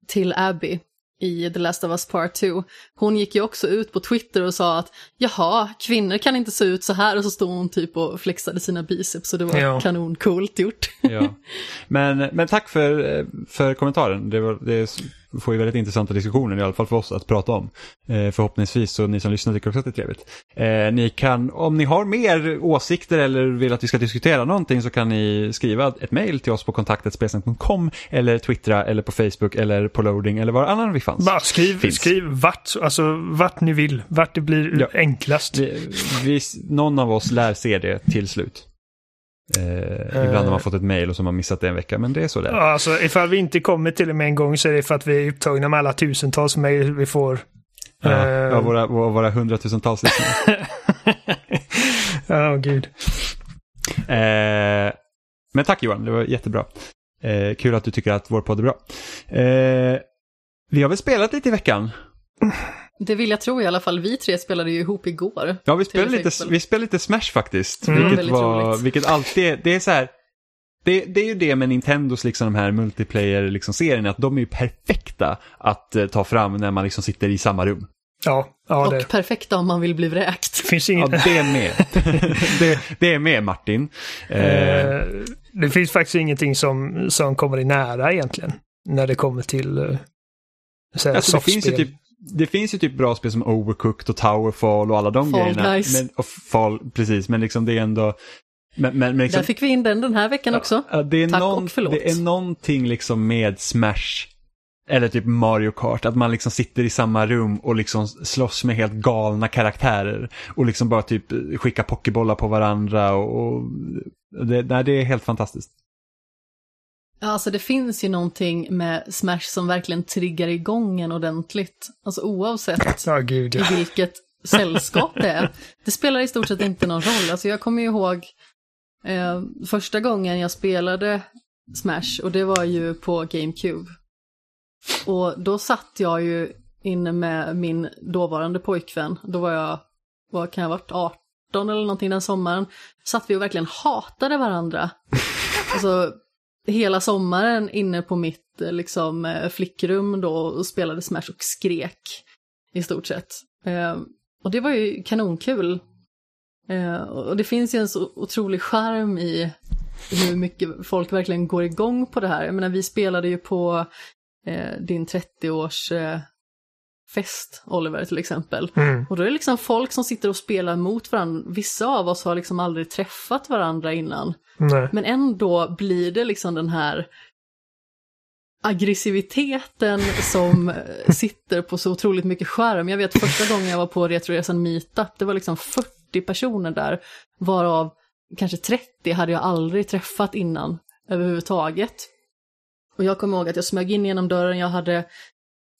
till Abby i The Last of Us Part 2, hon gick ju också ut på Twitter och sa att jaha, kvinnor kan inte se ut så här och så stod hon typ och flexade sina biceps och det var Ja. kanoncoolt gjort. Ja. Men, men tack för, eh, för kommentaren. Det, var, det får ju väldigt intressanta diskussioner i alla fall för oss att prata om. Eh, förhoppningsvis så ni som lyssnar tycker också att det är trevligt. Eh, ni kan, om ni har mer åsikter eller vill att vi ska diskutera någonting så kan ni skriva ett mejl till oss på kontaktetspelsnack.com eller twittra eller på Facebook eller på loading eller var annan vi fanns. bara skriv, Finns. skriv vart, alltså vart ni vill. Vart det blir Ja. enklast. Vi, vi, någon av oss lär se det till slut. Eh, ibland har man fått ett mejl och så har man missat det en vecka, men det är så det är. Ja, Alltså, ifall vi inte kommer till det med en gång så är det för att vi är upptagna med alla tusentals mejl vi får. Ja, Eh, ja, våra, våra, våra hundratusentals lyssnare. Ja, gud. Eh, men tack Johan, det var jättebra. Eh, kul att du tycker att vår podd är bra. Eh, vi har väl spelat lite i veckan? Det vill jag tro i alla fall, vi tre spelade ju ihop igår. Ja, vi spelade, lite, vi spelade lite Smash faktiskt. Mm. Vilket, var, vilket alltid är, det är så här. Det, det är ju det med Nintendos liksom de här multiplayer liksom att de är ju perfekta att eh, ta fram när man liksom sitter i samma rum. Ja, ja och det perfekta om man vill bli vräkt. finns Ja, inget. det är med. det, det är med Martin. Eh, Eh, det finns faktiskt ingenting som, som kommer i nära egentligen. När det kommer till uh, Alltså, det, finns ju typ, det finns ju typ bra spel som Overcooked och Towerfall och alla de Fall grejerna. Guys. Men, och Fall, precis, men liksom det är ändå... Men, men, men liksom, Där fick vi in den den här veckan också. ja, det, är Tack någon, och förlåt. det är någonting liksom med Smash, eller typ Mario Kart, att man liksom sitter i samma rum och liksom slåss med helt galna karaktärer. Och liksom bara typ skicka pokébollar på varandra och... och det, nej, det är helt fantastiskt. Alltså det finns ju någonting med Smash som verkligen triggar igång en ordentligt. Alltså oavsett Ja, gud i ja. vilket sällskap det är. Det spelar i stort sett inte någon roll. Alltså jag kommer ju ihåg eh, första gången jag spelade Smash och det var ju på GameCube. Och då satt jag ju inne med min dåvarande pojkvän. Då var jag, vad kan jag ha varit, 18 eller någonting den sommaren. Satt vi och verkligen hatade varandra. Alltså hela sommaren inne på mitt eh, liksom, eh, flickrum då och spelade Smash och skrek i stort sett. Eh, och det var ju kanonkul. Eh, och det finns ju en så otrolig charm i hur mycket folk verkligen går igång på det här. Jag menar, vi spelade ju på eh, din 30-års eh, fest, Oliver, till exempel. Mm. Och då är det liksom folk som sitter och spelar mot varandra. Vissa av oss har liksom aldrig träffat varandra innan. Nej. Men ändå blir det liksom den här aggressiviteten som eh, sitter på så otroligt mycket skärm. Jag vet första gången jag var på Retroresan Meetup, det var liksom 40 personer där, varav kanske 30 hade jag aldrig träffat innan överhuvudtaget. Och jag kommer ihåg att jag smög in genom dörren, jag hade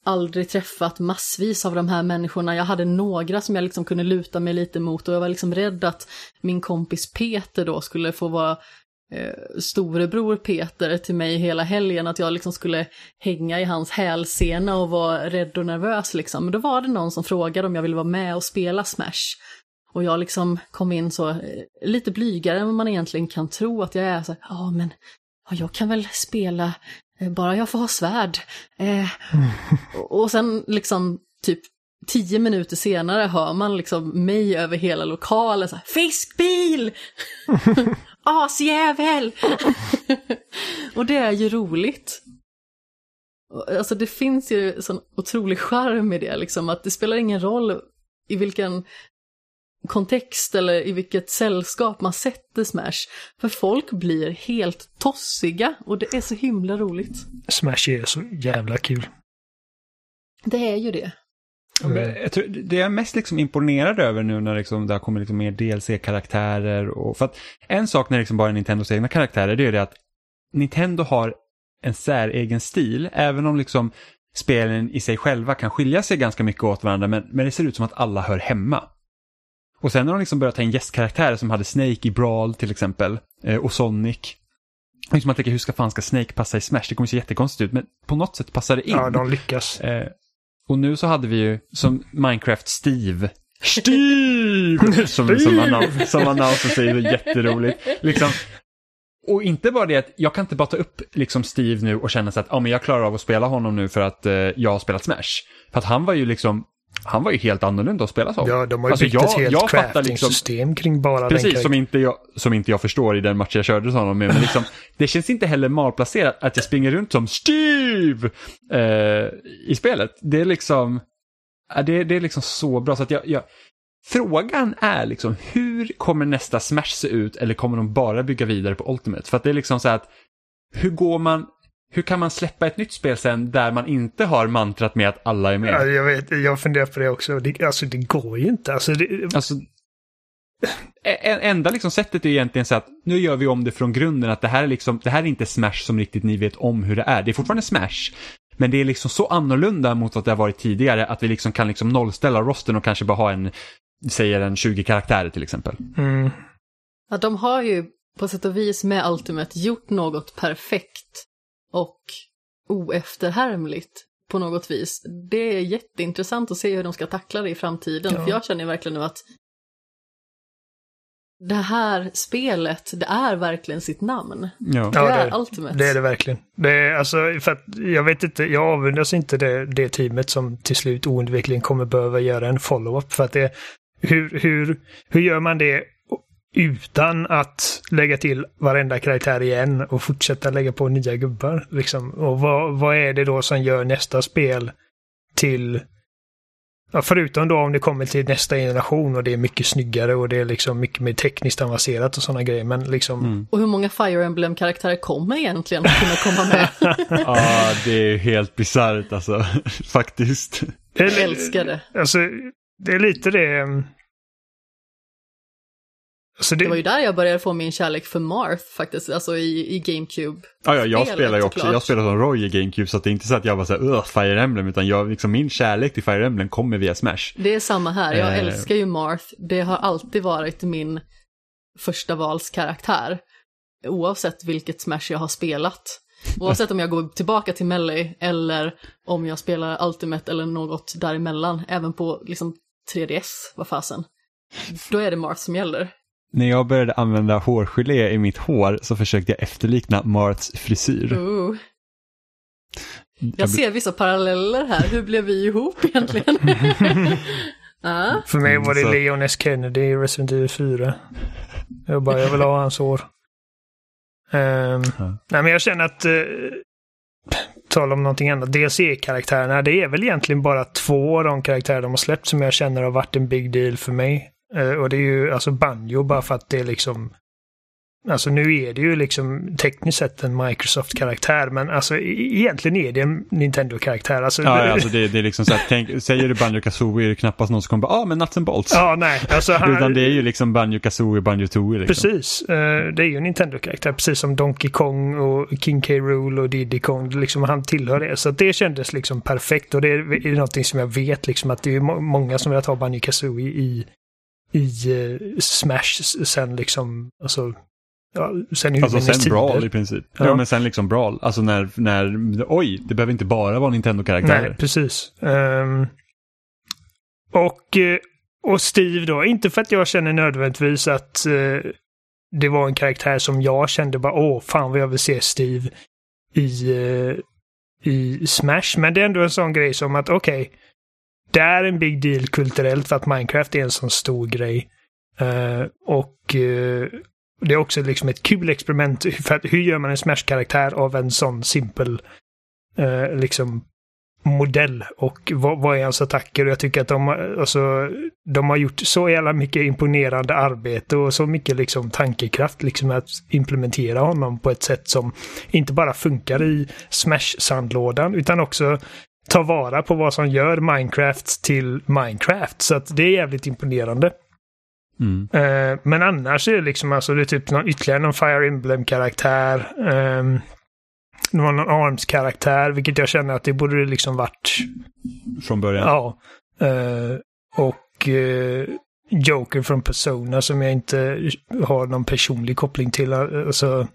aldrig träffat massvis av de här människorna. Jag hade några som jag liksom kunde luta mig lite mot och jag var liksom rädd att min kompis Peter då skulle få vara eh, storebror Peter till mig hela helgen, att jag liksom skulle hänga i hans hälsena och vara rädd och nervös liksom. Men då var det någon som frågade om jag ville vara med och spela Smash. Och jag liksom kom in så, eh, lite blygare än vad man egentligen kan tro att jag är. Så, ja men, jag kan väl spela, bara jag får ha svärd. Eh, och, och sen liksom typ tio minuter senare hör man liksom mig över hela lokalen så här, fiskbil! Asjävel! och det är ju roligt. Alltså det finns ju sån otrolig charm i det, liksom att det spelar ingen roll i vilken kontext eller i vilket sällskap man sätter Smash. För folk blir helt tossiga och det är så himla roligt. Smash är så jävla kul. Det är ju det. Men Jag tror, det jag är mest liksom imponerad över nu när liksom det har kommit liksom mer DLC-karaktärer och för att en sak när det liksom bara är Nintendos egna karaktärer det är det att Nintendo har en säregen stil även om liksom spelen i sig själva kan skilja sig ganska mycket åt varandra men, men det ser ut som att alla hör hemma. Och sen har de liksom börjat ta in gästkaraktärer som hade Snake i Brawl till exempel eh, och Sonic. Liksom man tänker hur ska fan ska Snake passa i Smash? Det kommer se jättekonstigt ut men på något sätt passar det in. Ja, de lyckas. Eh, och nu så hade vi ju som Minecraft Steve. Steve! Som, som, annou- som annonsen säger, det är jätteroligt. Liksom, och inte bara det att jag kan inte bara ta upp liksom Steve nu och känna så att ja, men jag klarar av att spela honom nu för att eh, jag har spelat Smash. För att han var ju liksom, han var ju helt annorlunda att spela som. Ja, de har ju Alltså, byggt jag- ett helt jag fattar crafting-system kring bara den Precis, som karaktären. inte, jag, som inte jag förstår i den match jag körde honom med. Men liksom, det känns inte heller malplacerat att jag springer runt som Steve eh, i spelet. Det är liksom, det, det är liksom så bra så att jag, jag Frågan är liksom hur kommer nästa Smash se ut eller kommer de bara bygga vidare på Ultimate? För att det är liksom så att hur går man, hur kan man släppa ett nytt spel sen där man inte har mantrat med att alla är med? Ja, jag vet, jag funderar på det också. Det, alltså det går ju inte. Alltså, det, Alltså, enda liksom sättet är egentligen så att nu gör vi om det från grunden att det här är liksom, det här är inte Smash som riktigt ni vet om hur det är. Det är fortfarande Smash. Men det är liksom så annorlunda mot vad det har varit tidigare att vi liksom kan liksom nollställa rosten och kanske bara ha en, säger en 20 karaktärer till exempel. mm, Ja, de har ju på sätt och vis med Ultimate gjort något perfekt och oefterhärmligt på något vis. Det är jätteintressant att se hur de ska tackla det i framtiden, Ja. för jag känner verkligen nu att det här spelet, det är verkligen sitt namn. Ja. Det Ja, är det- Ultimate. det är det verkligen. Det är, alltså, för att, jag vet inte, jag avundas inte det, det teamet som till slut oundvikligen kommer behöva göra en follow-up. För att det, hur, hur, hur gör man det utan att lägga till varenda karaktär igen och fortsätta lägga på nya gubbar? Liksom. Och vad, vad är det då som gör nästa spel till Ja, förutom då om det kommer till nästa generation och det är mycket snyggare och det är liksom mycket mer tekniskt avancerat och sådana grejer. Men liksom, Mm. Och hur många Fire Emblem-karaktärer kommer egentligen att kunna komma med? ja, det är helt bisarrt alltså. Faktiskt. Jag älskar det. Alltså, det är lite det... det, Det var ju där jag började få min kärlek för Marth faktiskt, alltså i, i GameCube. Ja, ja, jag spelar ju också, såklart. jag spelar som Roy i GameCube så att det är inte så att jag var så här, "Ugh, Fire Emblem, utan jag, liksom, min kärlek till Fire Emblem kommer via Smash. Det är samma här, jag Eh. älskar ju Marth. Det har alltid varit min första valskaraktär. Oavsett vilket Smash jag har spelat. Oavsett om jag går tillbaka till Melee eller om jag spelar Ultimate eller något däremellan. Även på liksom 3DS, vad fasen. Då är det Marth som gäller. När jag började använda hårgelé i mitt hår så försökte jag efterlikna Marths frisyr. Ooh. Jag ser vissa paralleller här, hur blev vi ihop egentligen? ah, för mig var det Mm, Leon S. Kennedy i Resident Evil 4. Jag bara, jag vill ha hans hår. Ehm, Ja. Nej, men jag känner att... Uh, tala om någonting annat. DLC-karaktärerna, det är väl egentligen bara två av de karaktärer de har släppt som jag känner har varit en big deal för mig. Eh, och det är ju alltså Banjo bara för att det är liksom... Alltså nu är det ju liksom tekniskt sett en Microsoft-karaktär, men alltså e- egentligen är det en Nintendo-karaktär. Alltså, Ja, ja, alltså det, det är liksom så att, tänk, säger du Banjo Kazooie är det knappast någon som kommer bara, ah men Nuts and Bolts. ja, nej. Alltså, han, Utan det är ju liksom Banjo Kazooie, Banjo Tooie liksom. Precis. Eh, det är ju en Nintendo-karaktär, precis som Donkey Kong och King K. Rool och Diddy Kong. Liksom, han tillhör det. Så det kändes liksom perfekt och det är, är någonting som jag vet liksom att det är må- många som vill ha Banjo Kazooie i, i eh, Smash sen liksom, alltså, ja, sen Alltså sen. Brawl i princip. Ja. Ja. men sen liksom Brawl. Alltså när, när, oj, det behöver inte bara vara Nintendo-karaktärer. Nej, precis. Ehm, och, eh, och Steve då, inte för att jag känner nödvändigtvis att eh, det var en karaktär som jag kände bara åh, fan vad jag vill se Steve i, eh, i Smash. Men det är ändå en sån grej som att okej, det är en big deal kulturellt för att Minecraft är en sån stor grej. Uh, och uh, det är också liksom ett kul experiment. För att, hur gör man en Smash-karaktär av en sån simpel uh, eh, liksom modell och vad, vad är hans attacker? Och jag tycker att de, har- alltså, de har gjort så jävla mycket imponerande arbete och så mycket liksom tankekraft liksom att implementera honom på ett sätt som inte bara funkar i Smash-sandlådan utan också tar vara på vad som gör Minecraft till Minecraft. Så att det är jävligt imponerande. Mm. Eh, men annars är det liksom alltså det är typ någon, ytterligare någon Fire Emblem-karaktär. Um, det var någon Arms-karaktär, vilket jag känner att det borde det liksom varit. Från början. Ja. Eh, och eh, Joker från Persona som jag inte har någon personlig koppling till. Alltså,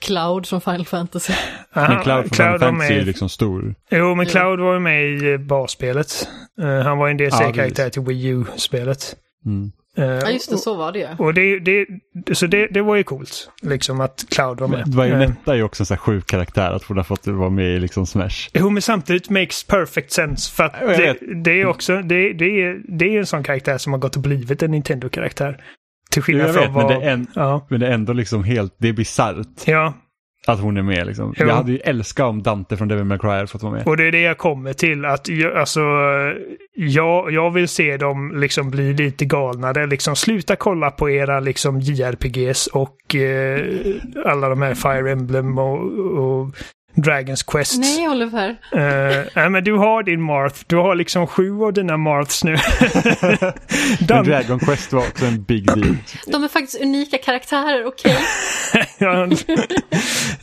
Cloud från Final Fantasy. Men Cloud från Final var Fantasy är ju med. liksom stor. Jo, men. Cloud var ju med i eh, basspelet. Eh, han var en Ja, DLC-karaktär precis. till Wii U-spelet. Mm. Eh, Ja, just det, så var det ju. Och det, det, så det, det var ju coolt, liksom att Cloud var med. Men Bayonetta är ju också en sån här sjuk karaktär att hon har fått vara med i liksom Smash. Jo, men samtidigt makes perfect sense. För att det, det är också, det, det, är, det är en sån karaktär som har gått och blivit en Nintendo-karaktär. Till skillnad från vet, men vad... det, är en, Ja, men det är ändå liksom helt, det är bisarrt ja, att hon är med liksom. Jo. Jag hade ju älskat om Dante från Devil May Cry fått vara med. och det är det jag kommer till. Att jag, alltså, jag, jag vill se dem liksom bli lite galnare. Liksom sluta kolla på era liksom JRPGs och eh, alla de här Fire Emblem och, och Dragons Quest. Nej, Oliver. Uh, nej, men du har din Marth. Du har liksom sju av dina Marths nu. Men Dragon Quest var också en big deal. De är faktiskt unika karaktärer, okej? Ja.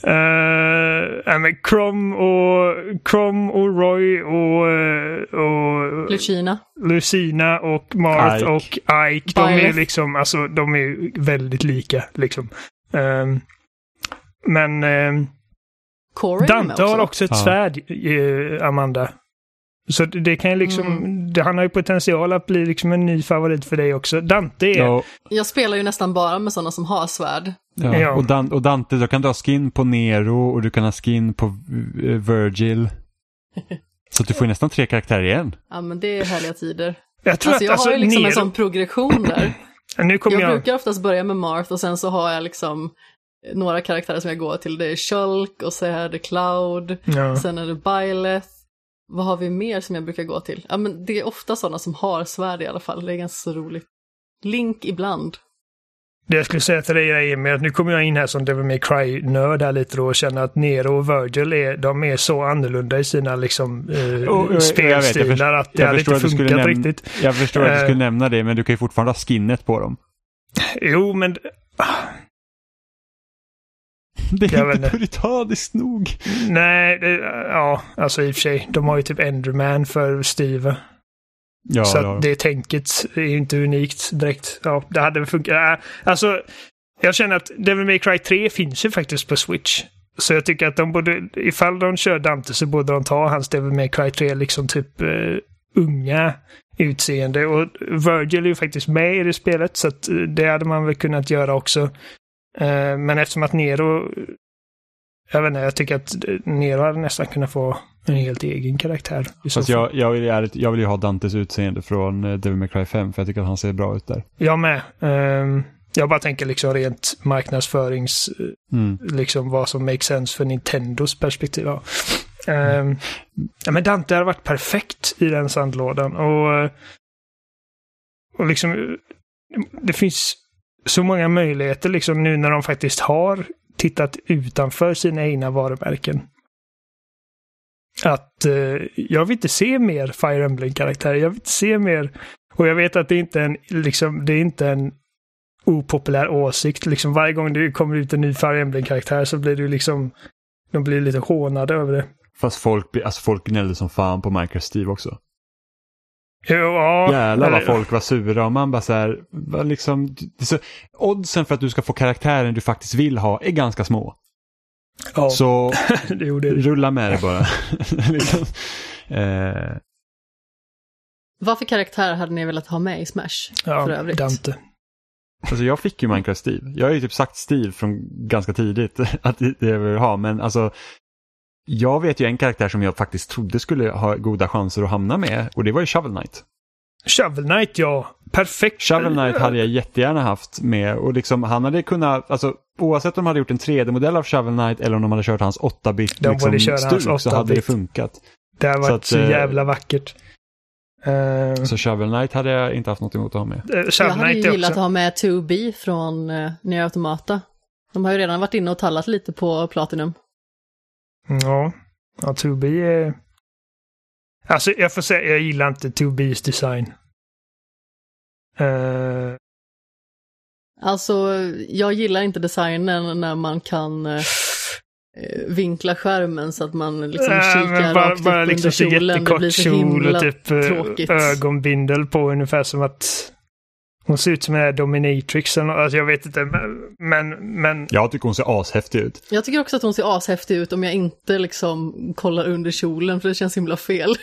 Eh, nej, men Crom och, Crom och Roy och, eh, och Lucina. Lucina och Marth Ike. och Ike. De är Byleth. liksom, alltså de är väldigt lika liksom. Ehm, men ehm, Corey Dante har också ett Ja. svärd, eh, Amanda. Så det, kan ju liksom, Mm. det, han har ju potential att bli liksom en ny favorit för dig också. Dante är, Ja, Jag spelar ju nästan bara med sådana som har svärd. ja. Ja. Och, Dan, och Dante, du kan du ha skin på Nero och du kan ha skin på eh, Virgil. Så att du får ju nästan tre karaktärer igen. Ja, men det är härliga tider. jag tror Alltså jag att alltså, har ju liksom Nero, en sån progression där. nu Jag jag, brukar oftast börja med Marth och sen så har jag liksom några karaktärer som jag går till. Det är Shulk och så är det Cloud, ja. sen är det Byleth. Vad har vi mer som jag brukar gå till? Ja, men det är ofta sådana som har svärd i alla fall. Det är ganska så roligt. Link ibland. Det jag skulle säga till dig är Emil, att nu kommer jag in här som Devil May Cry-nörd här lite då och känner att Nero och Virgil är, de är så annorlunda i sina liksom eh, vet, jag spelstilar att det hade inte funkat riktigt. Jag förstår att du Eh. skulle nämna det, men du kan ju fortfarande ha skinnet på dem. Jo, men Det är Jag inte puritaniskt nog. nej, det, ja, alltså i och för sig, de har ju typ Enderman för Steve. Ja, så de. det tänket är ju inte unikt direkt. Ja, det hade väl funkat. Äh, alltså, jag känner att Devil May Cry 3 finns ju faktiskt på Switch. Så jag tycker att de borde, ifall de kör Dante så borde de ta hans Devil May Cry 3 liksom typ eh, unga utseende. Och Virgil är ju faktiskt med i det spelet så att eh, det hade man väl kunnat göra också. Eh, men eftersom att Nero, jag vet inte, jag tycker att Nero hade nästan kunnat få en helt egen karaktär. Fast jag, jag, vill, jag vill ju ha Dantes utseende från eh, Devil May Cry 5, för jag tycker att han ser bra ut där. Jag med. Ehm, jag bara tänker liksom rent marknadsförings, eh, Mm. liksom vad som makes sense för Nintendos perspektiv. Ja. Ehm, ja, men Dante har varit perfekt i den sandlådan och, eh, och liksom eh, det finns så många möjligheter liksom nu när de faktiskt har tittat utanför sina egna varumärken. Att eh, jag vill inte se mer Fire Emblem-karaktärer. Jag vill inte se mer. Och jag vet att det inte är en, liksom, det är inte en opopulär åsikt. Liksom varje gång det kommer ut en ny Fire Emblem-karaktär så blir det ju liksom, de blir lite hånade över det. Fast folk, alltså folk gnällde som fan på Minecraft Steve också. Ja. Jävlar vad folk var sura och man bara så här, vad liksom, så, oddsen för att du ska få karaktären du faktiskt vill ha är ganska små. Ja, Så det gjorde det. rulla med det bara. liksom. eh, Vad för karaktär hade ni velat ha med i Smash? för Ja, övrigt. Dante. alltså jag fick ju Minecraft Steve. Jag har ju typ sagt Steve från ganska tidigt att det det jag vill ha, men alltså jag vet ju en karaktär som jag faktiskt trodde skulle ha goda chanser att hamna med och det var ju Shovel Knight. Shovel Knight, ja. Perfekt. Shovel Knight hade jag jättegärna haft med och liksom han hade kunnat, alltså oavsett om de hade gjort en 3D-modell av Shovel Knight eller om de hade kört hans 8-bit De borde liksom, hans stuk så hade det 8-bit. funkat. Det Så varit att, så, eh, jävla vackert. Uh, Så Shovel Knight hade jag inte haft något emot att ha med. Jag Shovel hade ju gillat också... att ha med 2B från uh, Nier Automata. De har ju redan varit inne och tallat lite på Platinum. Ja, ja 2B är... Alltså jag får säga, jag gillar inte 2Bs design. Eh, Alltså, jag gillar inte designen när man kan eh, vinkla skärmen så att man liksom nej, kikar bara, rakt upp bara under liksom så kjolen. Det blir så kjol himla och typ eh, tråkigt. ögonbindel på ungefär som att hon ser ut som en här dominatrix något. Alltså jag vet inte, men, men, Jag tycker hon ser ashäftig ut. Jag tycker också att hon ser ashäftig ut om jag inte liksom kollar under kjolen för det känns himla fel.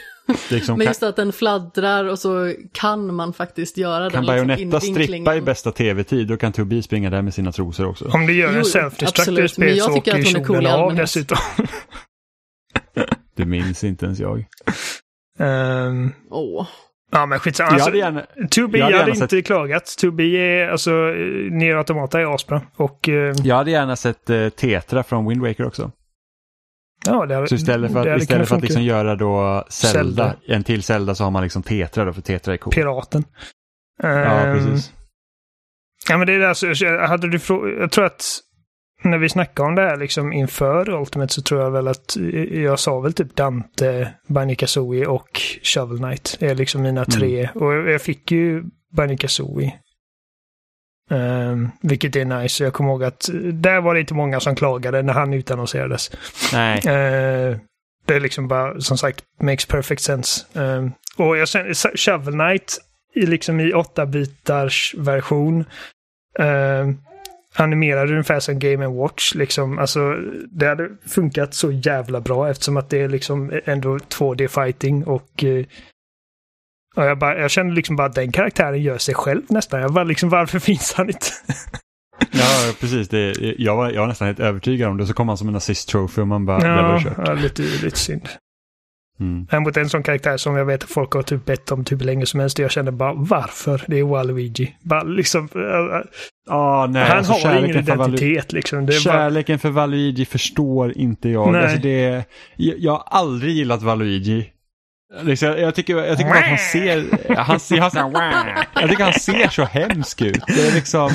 Liksom, Men kan, just att den fladdrar och så kan man faktiskt göra kan den liksom Bayonetta strippa i bästa tv-tid då kan 2B springa där med sina trosor också. om du gör Jo, en self-destructive spel så åker cool kjolen i av dessutom. Det minns inte ens jag. Åh. Ja men skitsamma. jag Alltså, hade gärna, 2B jag hade hade, gärna inte klagat. 2B är, alltså, Nier Automata är asbra. Och eh, jag hade gärna sett eh, Tetra från Wind Waker också. ja, det hade, Så istället för att, hade istället för att liksom göra då Zelda, Zelda. en till Zelda så har man liksom Tetra då för Tetra är cool. Piraten. Ja, Ehm, precis. Ja, men det är alltså, jag- hade du Jag tror att när vi snackade om det här liksom inför Ultimate så tror jag väl att jag sa väl typ Dante, Banjo och Shovel Knight. är liksom mina tre. Och jag fick ju Banjo. Um, vilket är nice. Jag kommer ihåg att där var det inte många som klagade när han utannonserades. Nej, Eh, det är liksom bara, som sagt, makes perfect sense. Eh, och jag känner, Shovel Knight i, liksom i 8-bitars version uh, animerade ungefär som Game Watch. Liksom. Alltså, det hade funkat så jävla bra eftersom att det är liksom ändå 2D-fighting och eh, och jag, bara, jag kände liksom bara att den karaktären gör sig själv nästan. Jag bara liksom, varför finns han inte? ja precis. Det, jag, var, jag var nästan helt övertygad om det. Så kom han som en assist trophy och man bara, det var ja, kört. ja, lite, lite synd. Mm. Men mot en sån karaktär som jag vet att folk har typ bett om typ länge som helst. Jag känner bara varför? Det är Waluigi. Bara liksom, äh, Ah, nej, han alltså, har ingen kärleken för Valu- identitet liksom. Det är bara, Kärleken för Valuigi förstår inte jag. Nej. Alltså det, jag, jag har aldrig gillat Valuigi. Liksom, jag, jag tycker, jag tycker bara att han ser, han ser, han ser, jag tycker han ser så hemsk ut. Det är liksom,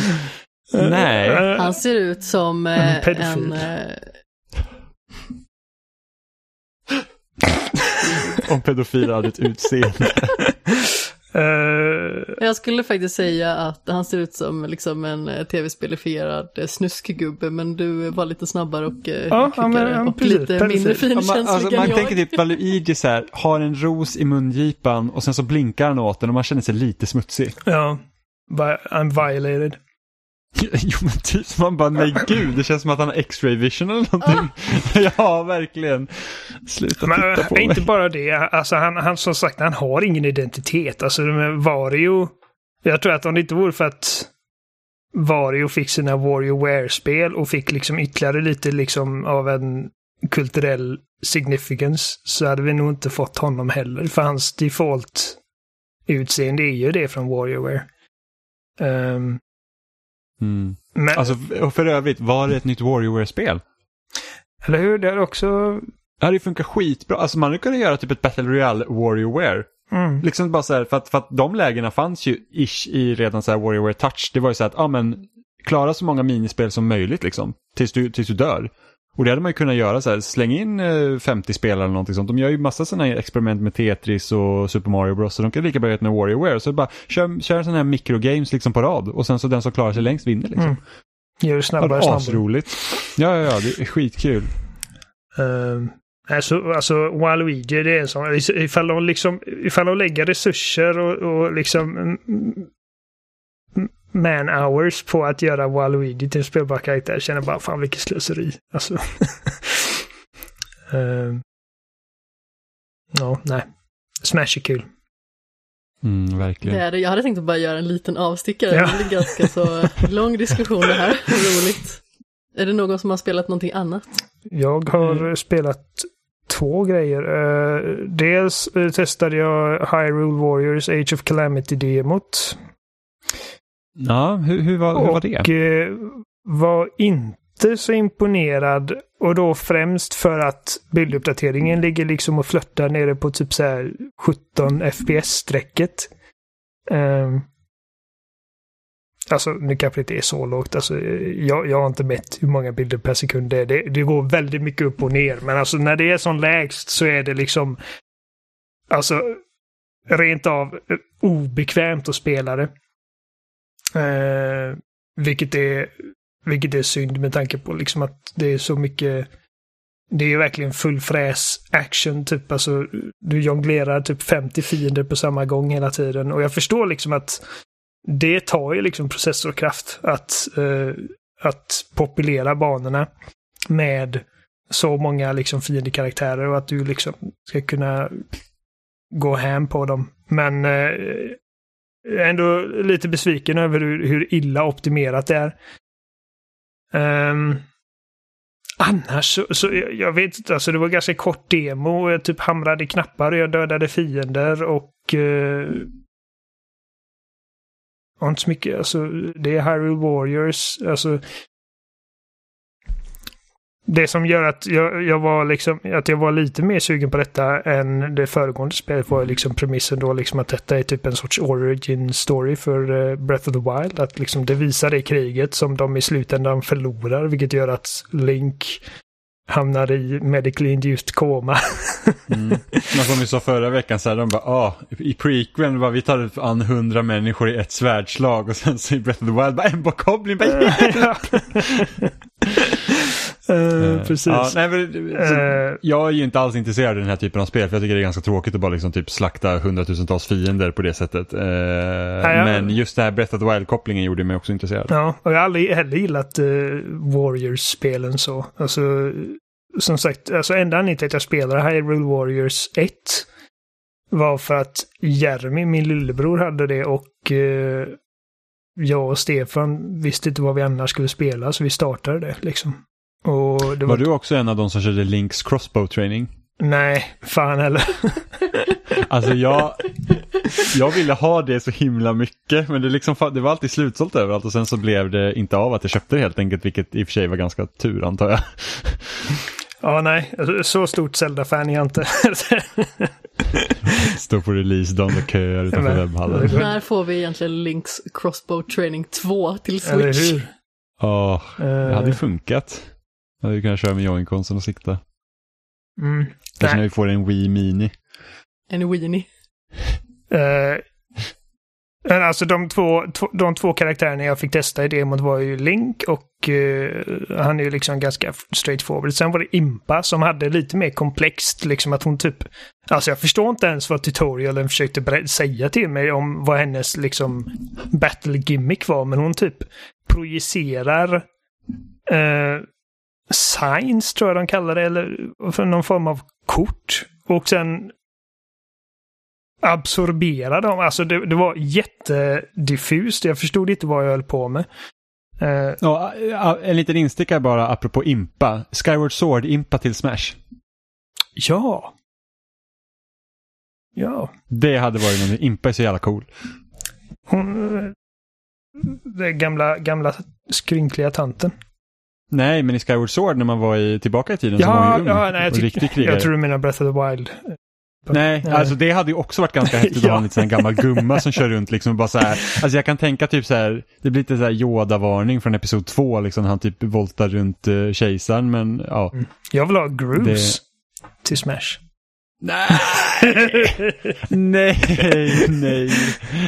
nej. Äh, Han ser ut som eh, En pedofil. en... Om pedofiler hade ett utseende. äh, jag skulle faktiskt säga att han ser ut som liksom en eh, tv-spelifierad eh, snuskgubbe, men du var lite snabbare och Ja, ja, men- ja, och precis. lite Pedofil. mindre Ja, Ja, finkänslig man, alltså, än man jag. tänker typ Valuigi så här, har en ros i mungipan och sen så blinkar han åt den och man känner sig lite smutsig. ja. I'm violated. Jo men typ, man bara nej gud, det känns som att han har X-ray vision eller någonting. ja, verkligen. Sluta Men titta på inte mig. bara det. Alltså han, han som sagt, han har ingen identitet. Alltså Vario. Jag tror att om det inte vore för att Vario fick sina WarioWare-spel och fick liksom ytterligare lite liksom av en kulturell significance så hade vi nog inte fått honom heller. För hans default utseende är ju det från WarioWare. Um, Mm. men, Alltså, och för övrigt, var det ett nytt WarioWare-spel? eller hur? Det är också... Det hade ju funkat skitbra. Alltså man hade kunnat göra typ ett Battle Royale WarioWare. Mm, Liksom bara så här, för att, för att de lägena fanns ju ish i redan så här WarioWare Touch. Det var ju så här att, ja men, klara så många minispel som möjligt liksom. Tills du, tills du dör. Och det hade man ju kunnat göra så här, släng in eh, 50 spelare eller någonting sånt. De gör ju massa sådana här experiment med Tetris och Super Mario Bros. Så de kan lika bra göra med WarioWare. Så bara, kör, kör sådana här microgames liksom på rad. Och sen så den som klarar sig längst vinner liksom. Mm. Gör det snabbare och snabbare. asroligt. Ja, ja, ja, det är skitkul. Um, alltså, alltså Waluigi, det är en sån, ifall de liksom, ifall de lägger resurser och, och liksom man hours på att göra Waluigi till en spelbar karaktär, känner bara fan vilket slöseri. Alltså. um, ja, nej. Smash är kul. Mm, verkligen. Det är det. Jag hade tänkt att bara göra en liten avstickare. Ja. Det blir ganska så lång diskussion det här. Roligt. Är det någon som har spelat någonting annat? Jag har Mm. spelat två grejer. Uh, dels uh, testade jag Hyrule Warriors Age of Calamity-demot. Ja, hur, hur, var, hur var det? Och eh, var inte så imponerad. Och då främst för att bilduppdateringen ligger liksom och flörtar nere på typ så här 17 FPS-strecket. Um, ehm. Alltså nu kanske det inte är så lågt. Alltså, eh, jag, jag har inte mätt hur många bilder per sekund det är. Det, det går väldigt mycket upp och ner. Men alltså när det är som lägst så är det liksom alltså rent av eh, obekvämt att spela det. Eh, vilket, är, vilket är synd med tanke på liksom att det är så mycket det är verkligen full fräs action, typ. Alltså, du jonglerar typ 50 fiender på samma gång hela tiden. Och jag förstår liksom att det tar ju liksom processorkraft att, uh, att populera banorna med så många liksom fiendekaraktärer och att du liksom ska kunna gå hem på dem. Men eh, är ändå lite besviken över hur, hur illa optimerat det är. Um, annars så, så jag, jag, vet inte, alltså det var ganska kort demo. Jag typ hamrade knappar och jag dödade fiender och uh, inte så mycket, alltså det är Hyrule Warriors, alltså det som gör att jag, jag, var liksom, att jag var lite mer sugen på detta än det föregående spelet var liksom premissen då liksom att detta är typ en sorts origin story för uh, Breath of the Wild. Att liksom det visar det kriget som de i slutändan förlorar, vilket gör att Link hamnar i medically induced koma. mm. Men som vi sa förra veckan så här, de bara, ah, i prequeln var vi tar an hundra människor i ett svärdslag och sen så i Breath of the Wild bara en bokoblin bara Uh, precis. Ja, nej, men, uh, jag är ju inte alls intresserad av den här typen av spel för jag tycker det är ganska tråkigt att bara liksom typ slakta hundratusentals fiender på det sättet. Uh, ja, men just det här Breath of the Wild-kopplingen gjorde mig också intresserad. Ja, och jag har aldrig heller gillat Warriors-spelen så. Alltså, som sagt, alltså enda anledningen till att jag spelade Hyrule Warriors 1 var för att Jeremy, min lillebror, hade det och jag och Stefan visste inte vad vi annars skulle spela så vi startade det liksom. Och var... var du också en av de som körde Links crossbow training? Nej, fan heller. alltså jag, jag ville ha det så himla mycket men det, liksom, det var alltid slutsålt överallt och sen så blev det inte av att jag köpte det helt enkelt vilket i och för sig var ganska tur antar jag. Ja, nej, så stort Zelda-fan är jag inte. Står på release-dagen och köar utanför webbhallen. När får vi egentligen Links Crossbow Training 2 till Switch? Eller hur? Ja, oh, det hade ju funkat. Jag hade kunnat köra med joinkonsen och sikta. Mm. Kanske när vi får en Wii Mini. En Weenie. Uh, men alltså de två, de två karaktärerna jag fick testa i demot var ju Link och uh, han är ju liksom ganska straightforward. Sen var det Impa som hade lite mer komplext, liksom att hon typ... Alltså jag förstår inte ens vad tutorialen försökte säga till mig om vad hennes liksom battle gimmick var, men hon typ projicerar uh, signs tror jag de kallar det, eller för någon form av kort. Och sen absorbera dem. Alltså det, det var jättediffust. Jag förstod inte vad jag höll på med. Uh, ja, en liten instickare bara apropå Impa. Skyward Sword, Impa till Smash. Ja. Ja. Det hade varit något. Impa är så jävla cool. Hon... Eh, den gamla, gamla skrynkliga tanten. Nej, men i Skyward Sword när man var i, tillbaka i tiden ja, så var hon ju ung ja, nej, jag, riktig krigare. jag tror du menar Breath of the Wild. Nej, nej, alltså det hade ju också varit ganska häftigt ja. att ha en gammal gumma som kör runt liksom bara så här. Alltså jag kan tänka typ så här, det blir lite så här Yoda-varning från episod två liksom, när han typ voltar runt uh, kejsaren men ja. Mm. Jag vill ha Grooves det... till Smash. Nej, nej, nej.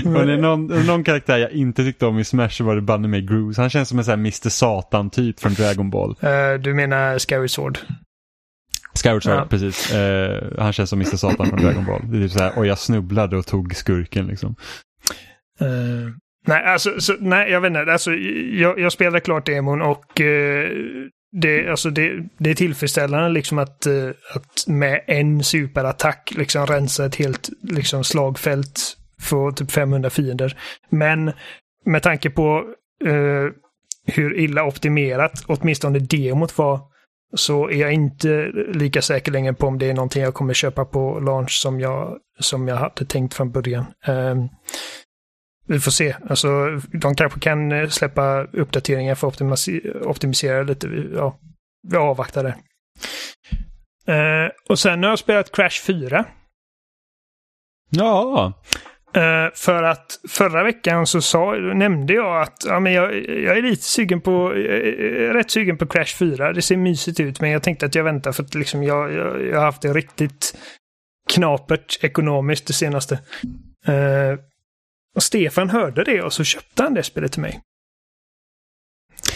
Och det är någon, någon karaktär jag inte tyckte om i Smash var det banne med Grooves. Han känns som en sån här Mr Satan-typ från Dragon Ball. Uh, du menar Scary Sword? Skyward Sword, ja. precis. Uh, han känns som Mr Satan från Dragon Ball. Det är typ så här, och jag snubblade och tog skurken liksom. Uh, nej, alltså, så, nej, jag vet inte. Alltså, jag, jag spelade klart demon och det, alltså det, det är tillfredsställande liksom att, eh, att med en superattack liksom rensa ett helt liksom slagfält för typ 500 fiender. Men med tanke på uh, hur illa optimerat åtminstone demot var så är jag inte lika säker längre på om det är någonting jag kommer köpa på launch som jag, som jag hade tänkt från början. Um, vi får se. Alltså, de kanske kan eh, släppa uppdateringar för att optimisera lite. Ja, vi avvaktar det. Uh, och sen har jag spelat Crash 4. Ja. Uh, för att förra veckan så sa, nämnde jag att ja, men jag, jag är lite sugen på, rätt sugen på Crash 4. Det ser mysigt ut men jag tänkte att jag väntar för att liksom jag, jag, jag har haft det riktigt knapert ekonomiskt det senaste. Uh, och Stefan hörde det och så köpte han det spelet till mig.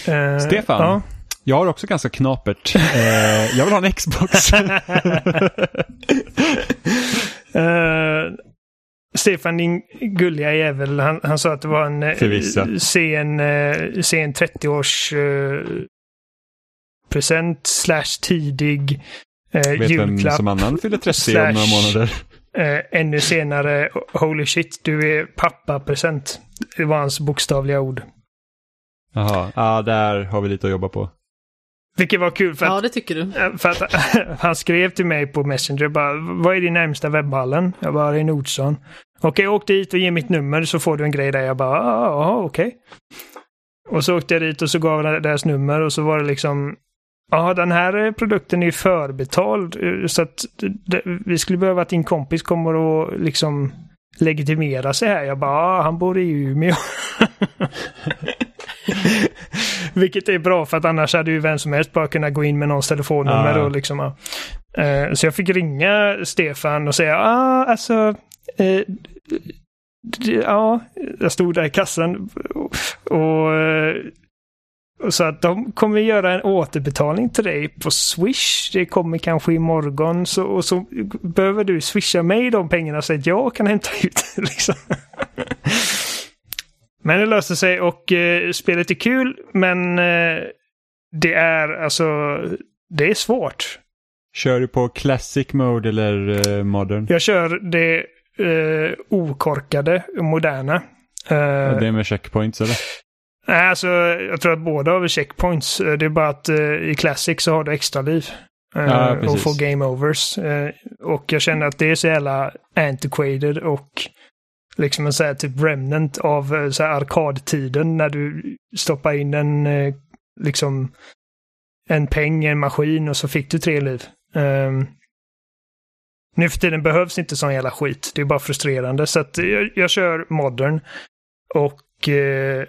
Uh, Stefan? Ja. Jag har också ganska knapert. uh, jag vill ha en Xbox. uh, Stefan, din gulliga jävel, han, han sa att det var en sen, sen 30-års present slash tidig uh, Vet julklapp. Vet vem som annan fyller 30 slash, om några månader? Eh, ännu senare, holy shit, du är pappa-present. Det var hans bokstavliga ord. Jaha, ja där har vi lite att jobba på. Vilket var kul för att, ja, det tycker du. Eh, för att han skrev till mig på Messenger bara, vad är din närmsta webbhallen? Jag bara, det är Nordsson. Okej, åk dit och ge mitt nummer så får du en grej där. Jag bara, ja, okej. Och så åkte jag dit och så gav jag deras nummer och så var det liksom Ja, den här eh, produkten är förbetald eh, så att vi skulle behöva att din kompis kommer och liksom legitimera sig här. Jag bara, ah, han bor i Umeå. Vilket är bra för att annars hade ju vem som helst bara kunnat gå in med någons telefonnummer ah. och liksom. Ja. Uh, så jag fick ringa Stefan och säga, ah, alltså. Uh, ja, jag stod där i kassan och så att de kommer göra en återbetalning till dig på Swish. Det kommer kanske imorgon. Så, och så behöver du swisha mig de pengarna så att jag kan hämta ut liksom. Men det löser sig och eh, spelet är kul. Men eh, det är alltså, det är svårt. Kör du på Classic Mode eller eh, Modern? Jag kör det eh, okorkade, moderna. Uh, det är med checkpoints eller? Nej, alltså jag tror att båda har checkpoints. Eh, det är bara att uh, i Classic så har du extra liv. Uh, ja, och får game overs. Och jag känner att det är så jävla antiquated och liksom en sån här typ remnant av så här arkadtiden när du stoppar in en liksom en peng i en maskin och så fick du tre liv. Um, nu för tiden behövs inte sån jävla skit. Det är bara frustrerande. Så att jag, jag kör modern. Och eh,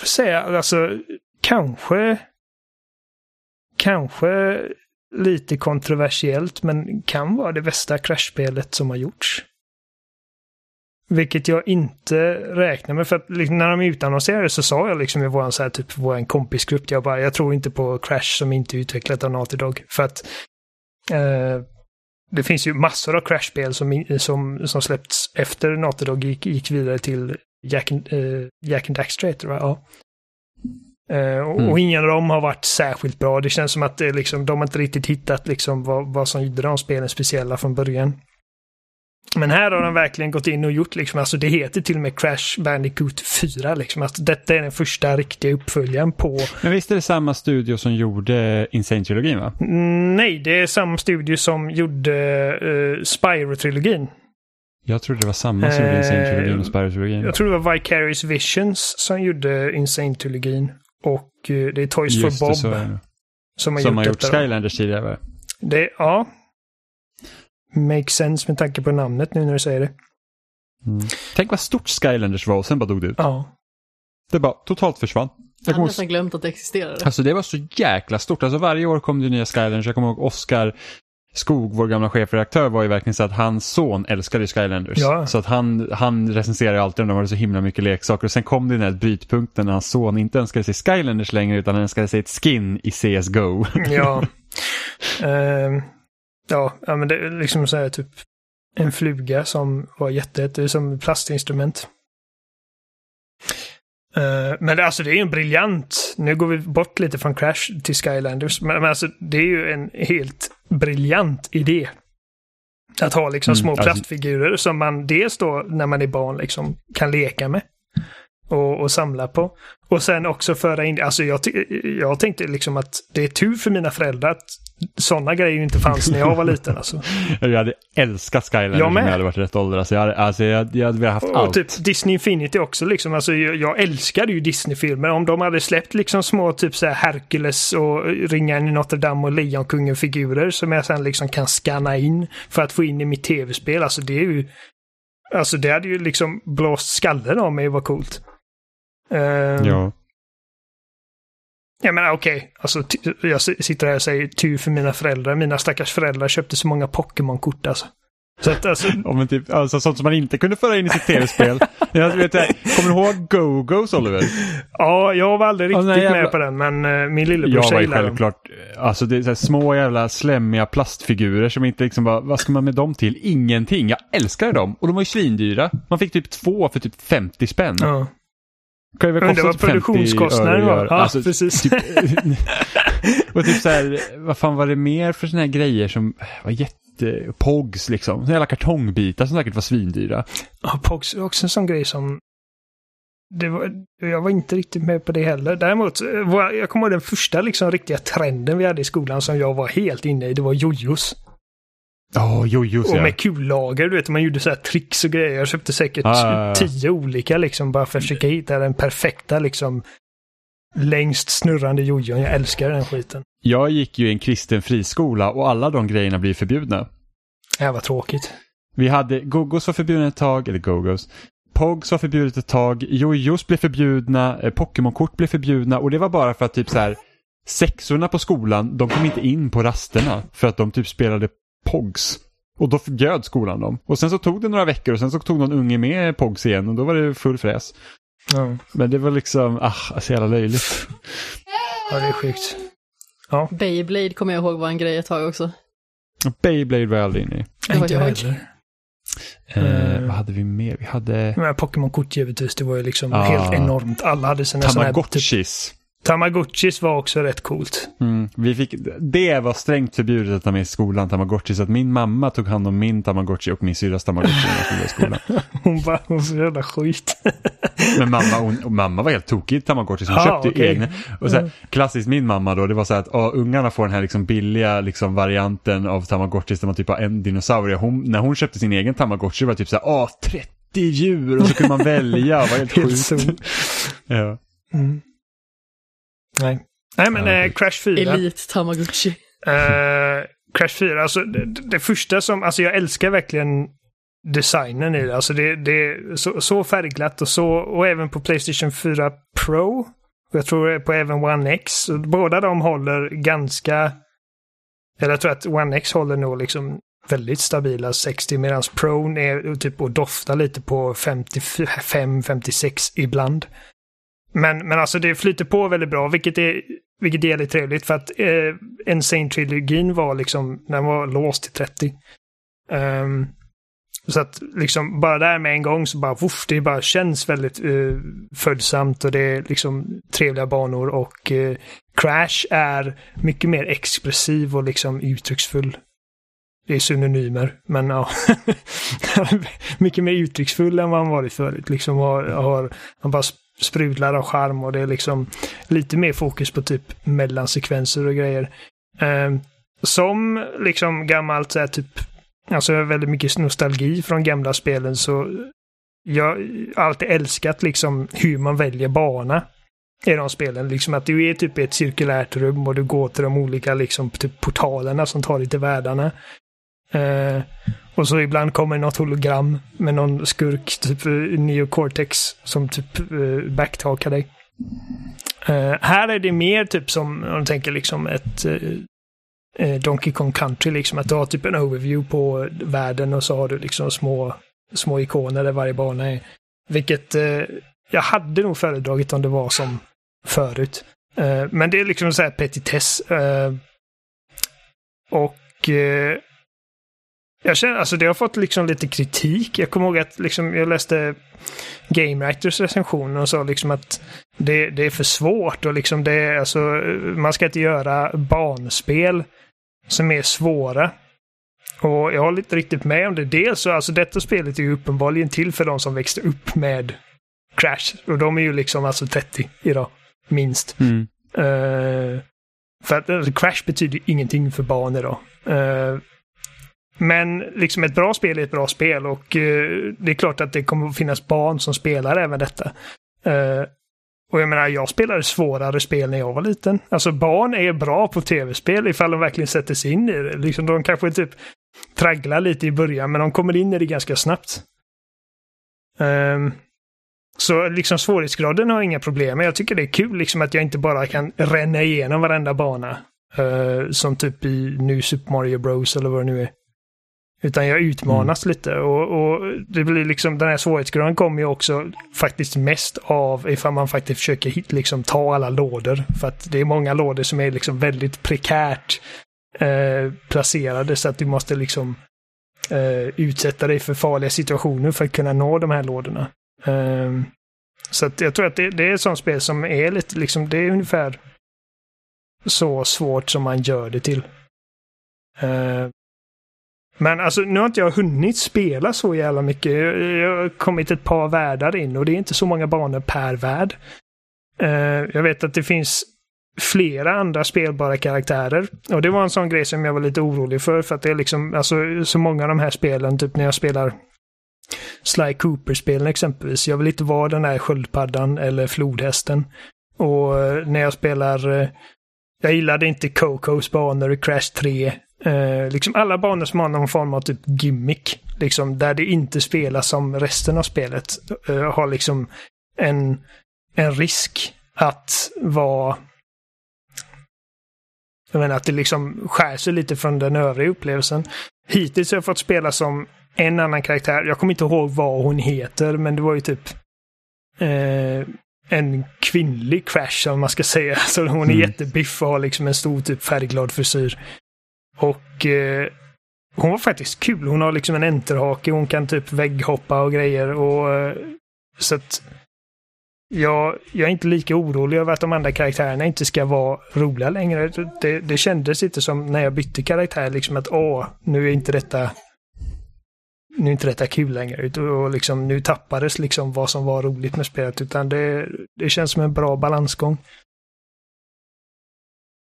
får säga, alltså kanske kanske lite kontroversiellt men kan vara det bästa Crash-spelet som har gjorts. Vilket jag inte räknar med för att liksom, när de utannonserade så sa jag liksom i våran så här, typ vår kompisgrupp, jag bara jag tror inte på Crash som inte är utvecklat av Naughty Dog. För att eh, det finns ju massor av Crash-spel som, som, som släppts efter Naughty Dog gick, gick vidare till Jack, uh, Jack and Daxter heter det, ja. Uh, och, mm. och ingen av dem har varit särskilt bra. Det känns som att det liksom, de har inte riktigt hittat liksom vad, vad som gjorde de spelen speciella från början. Men här har de verkligen gått in och gjort liksom, alltså det heter till och med Crash Bandicoot 4 liksom. Att detta är den första riktiga uppföljaren på... Men visst är det samma studio som gjorde Insane-trilogin va? Mm, nej, det är samma studio som gjorde uh, Spyro-trilogin. Jag trodde det var samma som gjorde Insane-trilogin och Spyro-trilogin. Jag tror det var Vicarious Visions som gjorde Insane-trilogin. Och uh, det är Toys Just for Bob. Det, som har som gjort, har gjort Skylanders tidigare. Det, ja. Makes sense med tanke på namnet nu när du säger det. Mm. Tänk vad stort Skylanders var och sen bara dog det ut. Ja. Det bara totalt försvann. Jag har nästan glömt att det existerade. Alltså det var så jäkla stort. Alltså varje år kom det nya Skylanders. Jag kommer ihåg Oscar Skog, vår gamla chefredaktör, var ju verkligen så att hans son älskade Skylanders. Ja. Så att han, han recenserade alltid om de hade så himla mycket leksaker. Och sen kom det den här brytpunkten när hans son inte önskade sig Skylanders längre utan han önskade sig ett skin i CSGO. Ja. uh, ja, ja, men det är liksom så här typ en fluga som var jätte, som plastinstrument. Uh, men det, alltså det är ju en briljant, nu går vi bort lite från Crash till Skylanders, men, men alltså det är ju en helt briljant idé. Att ha liksom mm, små alltså... plastfigurer som man dels då när man är barn liksom kan leka med. Och, och samla på. Och sen också föra in. Alltså jag, jag tänkte liksom att det är tur för mina föräldrar att sådana grejer inte fanns när jag var liten. Alltså. jag hade älskat Skylander om jag hade varit rätt ålder. Alltså jag hade, alltså jag, jag hade velat haft och allt. typ Disney Infinity också liksom. Alltså jag, jag älskade ju Disney-filmer. Om de hade släppt liksom små typ så här Hercules och Ringen i Notre Dame och Lejonkungen-figurer som jag sen liksom kan scanna in för att få in i mitt tv-spel. Alltså det är ju... Alltså det hade ju liksom blåst skallen av mig vad coolt. Uh, ja. Jag menar okej, okay. alltså, jag sitter här och säger tur för mina föräldrar. Mina stackars föräldrar köpte så många Pokémon-kort alltså. Så att, alltså... ja, men typ, alltså sånt som man inte kunde föra in i sitt tv-spel. jag vet, kommer du ihåg Go-Go's Oliver? Ja, jag var aldrig riktigt jävla... med på den, men uh, min lillebror Jag var ju självklart, dem. alltså det är så små jävla slemmiga plastfigurer som inte liksom bara, vad ska man med dem till? Ingenting. Jag älskade dem och de var ju svindyra. Man fick typ två för typ 50 spänn. Ja. Kan det, det var typ produktionskostnaden va? Ja, alltså, precis. Typ, och typ så här, vad fan var det mer för såna här grejer som var jätte... Pogs liksom. Såna jävla kartongbitar som säkert var svindyra. Ja, Pogs är också en sån grej som... Det var, jag var inte riktigt med på det heller. Däremot, var, jag kommer ihåg den första liksom riktiga trenden vi hade i skolan som jag var helt inne i. Det var jojos. Ja, oh, jojos Och med kullager, du vet, man gjorde så här tricks och grejer. Jag köpte säkert ah, tio olika liksom bara för att försöka hitta den perfekta liksom längst snurrande jojon. Jag älskar den skiten. Jag gick ju i en kristen friskola och alla de grejerna blir förbjudna. Ja, vad tråkigt. Vi hade Gogos var förbjuden ett tag, eller Gogos. Pogs var förbjudet ett tag, jojos blev förbjudna, eh, Pokémon-kort blev förbjudna och det var bara för att typ så här sexorna på skolan, de kom inte in på rasterna för att de typ spelade POGs. Och då förbjöd skolan dem. Och sen så tog det några veckor och sen så tog någon unge med POGs igen och då var det full fräs. Ja. Men det var liksom, ah, så jävla löjligt. Ja, det är sjukt. Ja. Beyblade kommer jag ihåg var en grej ett tag också. Beyblade var jag aldrig inne i. Det var Inte jag. heller. Eh, mm. Vad hade vi mer? Vi hade... Pokémon-kort givetvis, det var ju liksom ah. helt enormt. Alla hade sina sådana här... Tamagotchis. Tamagotchis var också rätt coolt. Mm, vi fick, det var strängt förbjudet att ta med i skolan, Tamagotchi. Så att min mamma tog hand om min Tamagotchi och min syrras Tamagotchi när jag i skolan. hon var, hon så jävla skit. Men mamma, hon, mamma var helt tokig i Tamagotchi hon ah, köpte okay. egna. Och så här, klassiskt min mamma då, det var så här att åh, ungarna får den här liksom billiga liksom, varianten av Tamagotchis där man typ har en dinosaurie. Hon, när hon köpte sin egen Tamagotchi var det typ så här, åh, 30 djur och så kunde man välja. Var helt sjukt. ja. Mm. Nej. Nej, men äh, Crash 4. Elite Tamagotchi. Uh, Crash 4, alltså det, det, första som, alltså jag älskar verkligen designen i det. Alltså det, det är så, så färgglatt och så, och även på Playstation 4 Pro. Och jag tror på även One X. Båda de håller ganska, eller jag tror att One X håller nog liksom väldigt stabila 60 medan Pro är typ och doftar lite på 55-56 ibland. Men, men alltså det flyter på väldigt bra, vilket är, vilket är väldigt trevligt för att eh, Insane-trilogin var liksom, den var låst till 30. Um, ehm, så att liksom bara där med en gång så bara, woof, det bara känns väldigt uh, följsamt och det är liksom trevliga banor och uh, Crash är mycket mer expressiv och liksom uttrycksfull. Det är synonymer, men ja. mycket mer uttrycksfull än vad han varit förut. Liksom har, har, han bara sprudlar av charm och det är liksom lite mer fokus på typ mellansekvenser och grejer. Eh, som liksom gammalt så här, typ, alltså väldigt mycket nostalgi från gamla spelen så jag har alltid älskat liksom hur man väljer bana i de spelen. Liksom att du är typ i ett cirkulärt rum och du går till de olika liksom typ portalerna som tar dig till världarna. Eh, och så ibland kommer något hologram med någon skurk, typ eh, Neocortex, som typ eh, uh, backtalkar dig. Uh, här är det mer typ som, om du tänker liksom ett uh, Donkey Kong Country, liksom att du har typ en overview på världen och så har du liksom små, små ikoner där varje bana är. Vilket jag hade nog föredragit om det var som förut. men det är liksom så här petitess. och jag känner, alltså det har fått liksom lite kritik. Jag kommer ihåg att liksom, jag läste Game Writers recension och sa liksom att det, det är för svårt och liksom det är, alltså, man ska inte göra banspel som är svåra. Och jag håller inte riktigt med om det. Dels så, alltså detta spelet är ju uppenbarligen till för de som växte upp med Crash. Och de är ju liksom alltså 30 idag, minst. Mm. Uh, för att alltså, Crash betyder ingenting för barn idag. Uh, men liksom ett bra spel är ett bra spel och uh, det är klart att det kommer att finnas barn som spelar även detta. Eh, och jag menar, jag spelade svårare spel när jag var liten. Alltså barn är bra på tv-spel ifall de verkligen sätter sig in i det. Liksom, de kanske typ tragglar lite i början, men de kommer in i det ganska snabbt. Um, så liksom svårighetsgraden har jag inga problem med. Jag tycker det är kul liksom att jag inte bara kan ränna igenom varenda bana. Uh, som typ i New Super Mario Bros eller vad det nu är. Utan jag utmanas mm. lite och, och, det blir liksom den här svårighetsgraden kommer ju också faktiskt mest av ifall man faktiskt försöker hit, liksom ta alla lådor. För att det är många lådor som är liksom väldigt prekärt eh, placerade så att du måste liksom eh, utsätta dig för farliga situationer för att kunna nå de här lådorna. Um, så att jag tror att det, det, är ett sånt spel som är lite, liksom, det är ungefär så svårt som man gör det till. Uh, men alltså, nu har inte jag hunnit spela så jävla mycket. Jag, har kommit ett par världar in och det är inte så många banor per värld. Eh, jag vet att det finns flera andra spelbara karaktärer. Och det var en sån grej som jag var lite orolig för, för att det är liksom, alltså så många av de här spelen, typ när jag spelar Sly Cooper-spelen exempelvis. Jag vill inte vara den där sköldpaddan eller flodhästen. Och eh, när jag spelar... Eh, jag gillade inte Cocos banor i Crash 3. Eh, liksom alla banor som har någon form av typ gimmick. Liksom där det inte spelas som resten av spelet. Eh, har liksom en, en risk att vara... Jag menar att det liksom skär sig lite från den övriga upplevelsen. Hittills har jag fått spela som en annan karaktär. Jag kommer inte ihåg vad hon heter, men det var ju typ eh, en kvinnlig Crash, om man ska säga. Så hon är mm. jättebiff och har liksom en stor typ färgglad frisyr. Och eh, hon var faktiskt kul. Hon har liksom en enterhake, hon kan typ vägghoppa och grejer. Och, eh, så att jag, jag är inte lika orolig över att de andra karaktärerna inte ska vara roliga längre. Det, det kändes inte som när jag bytte karaktär, liksom att åh, nu är inte detta nu är inte detta kul längre. Och liksom, nu tappades liksom vad som var roligt med spelet. Utan det, det känns som en bra balansgång.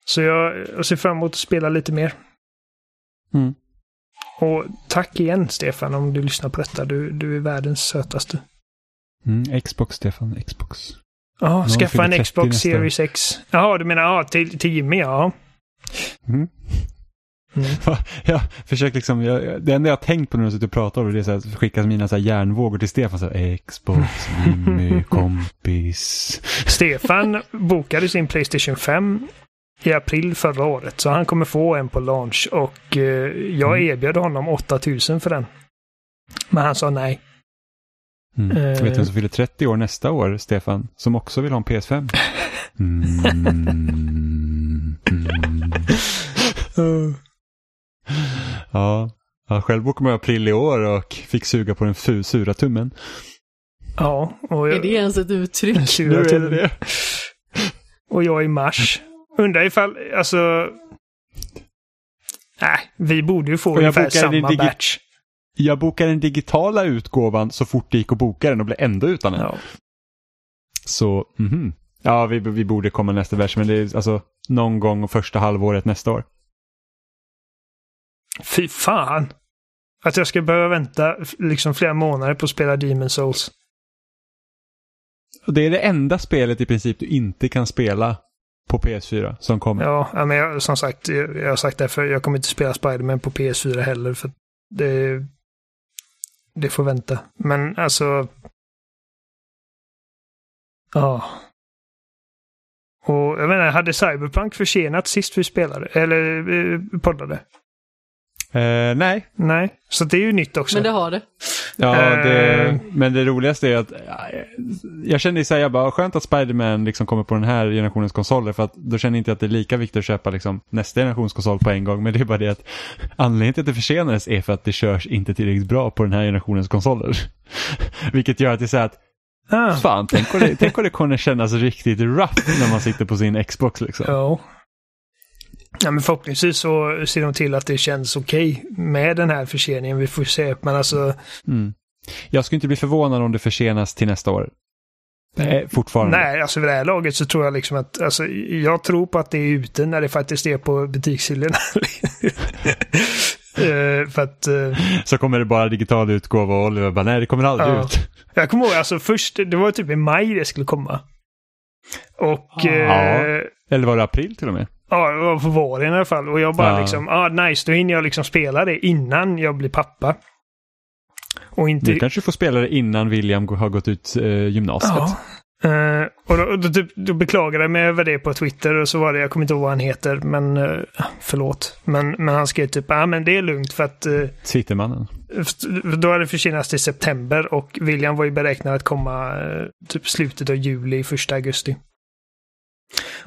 Så jag, jag ser fram emot att spela lite mer. Mm. Och tack igen Stefan om du lyssnar på detta. Du, du är världens sötaste. Mm, Xbox Stefan, Xbox. Ja, skaffa en Xbox Series X. Jaha, du menar ja, till, till Jimmy, ja. Mm. Mm. jag försöker liksom, jag, det enda jag har tänkt på när jag sitter och pratar om det är att skicka mina så här hjärnvågor till Stefan. Så här, Xbox, Jimmy, kompis. Stefan bokade sin Playstation 5 i april förra året. Så han kommer få en på launch och eh, jag mm. erbjöd honom 8000 för den. Men han sa nej. Mm. Uh, Vet du vem som fyller 30 år nästa år, Stefan? Som också vill ha en PS5? Mm. Mm. Ja, ja själv bokade man april i år och fick suga på den sura tummen. Ja. Och jag... Är det ens ett uttryck? Sura tummen. Det. Och jag i mars. Undrar ifall, alltså... Nej, vi borde ju få ungefär samma batch. Jag bokade den digitala utgåvan så fort det gick att boka den och blev ändå utan den. Ja. Så, mhm. Ja, vi, vi borde komma nästa vers, men det är alltså någon gång första halvåret nästa år. Fy fan! Att jag ska behöva vänta liksom flera månader på att spela Demon Souls. Det är det enda spelet i princip du inte kan spela på PS4 som kommer. Ja, men jag, som sagt, jag, jag har sagt det för jag kommer inte spela Spiderman på PS4 heller för det, det får vänta. Men alltså... Ja. Och jag menar, hade Cyberpunk försenat sist vi spelade, eller eh, poddade? Uh, nej. Nej, så det är ju nytt också. Men det har det. Ja, det, uh, men det roligaste är att jag kände så här, jag bara, skönt att Spiderman liksom kommer på den här generationens konsoler för att då känner jag inte att det är lika viktigt att köpa liksom nästa generations konsol på en gång. Men det är bara det att anledningen till att det försenades är för att det körs inte tillräckligt bra på den här generationens konsoler. Vilket gör att det är så här att ah. Fan, tänk om, det, tänk om det kommer kännas riktigt rough när man sitter på sin Xbox liksom. Ja. Ja, men förhoppningsvis så ser de till att det känns okej okay med den här förseningen. Vi får se. Men alltså... Mm. Jag skulle inte bli förvånad om det försenas till nästa år. Nej, fortfarande. Nej, alltså vid det här laget så tror jag liksom att, alltså jag tror på att det är ute när det faktiskt är på butikshyllorna. Eh, för att... eh, Så kommer det bara digital utgåva och Oliver bara, nej det kommer aldrig Ja. ut. jag kommer ihåg, alltså först, det var typ i maj det skulle komma. Och... Ja. eh, Eller var det april till och med? Ja, det var på våren i alla fall. Och jag bara Ja. liksom, ah nice, då hinner jag liksom spela det innan jag blir pappa. Och inte... Du kanske får spela det innan William har gått ut eh, gymnasiet. Ja. Eh, och då, då, typ, då beklagade jag mig över det på Twitter och så var det, jag kommer inte ihåg vad han heter, men uh, förlåt. Men, men han skrev typ, ja ah, men det är lugnt för att uh, Twittermannen. då hade det försenats till september och William var ju beräknad att komma uh, typ slutet av juli, första augusti.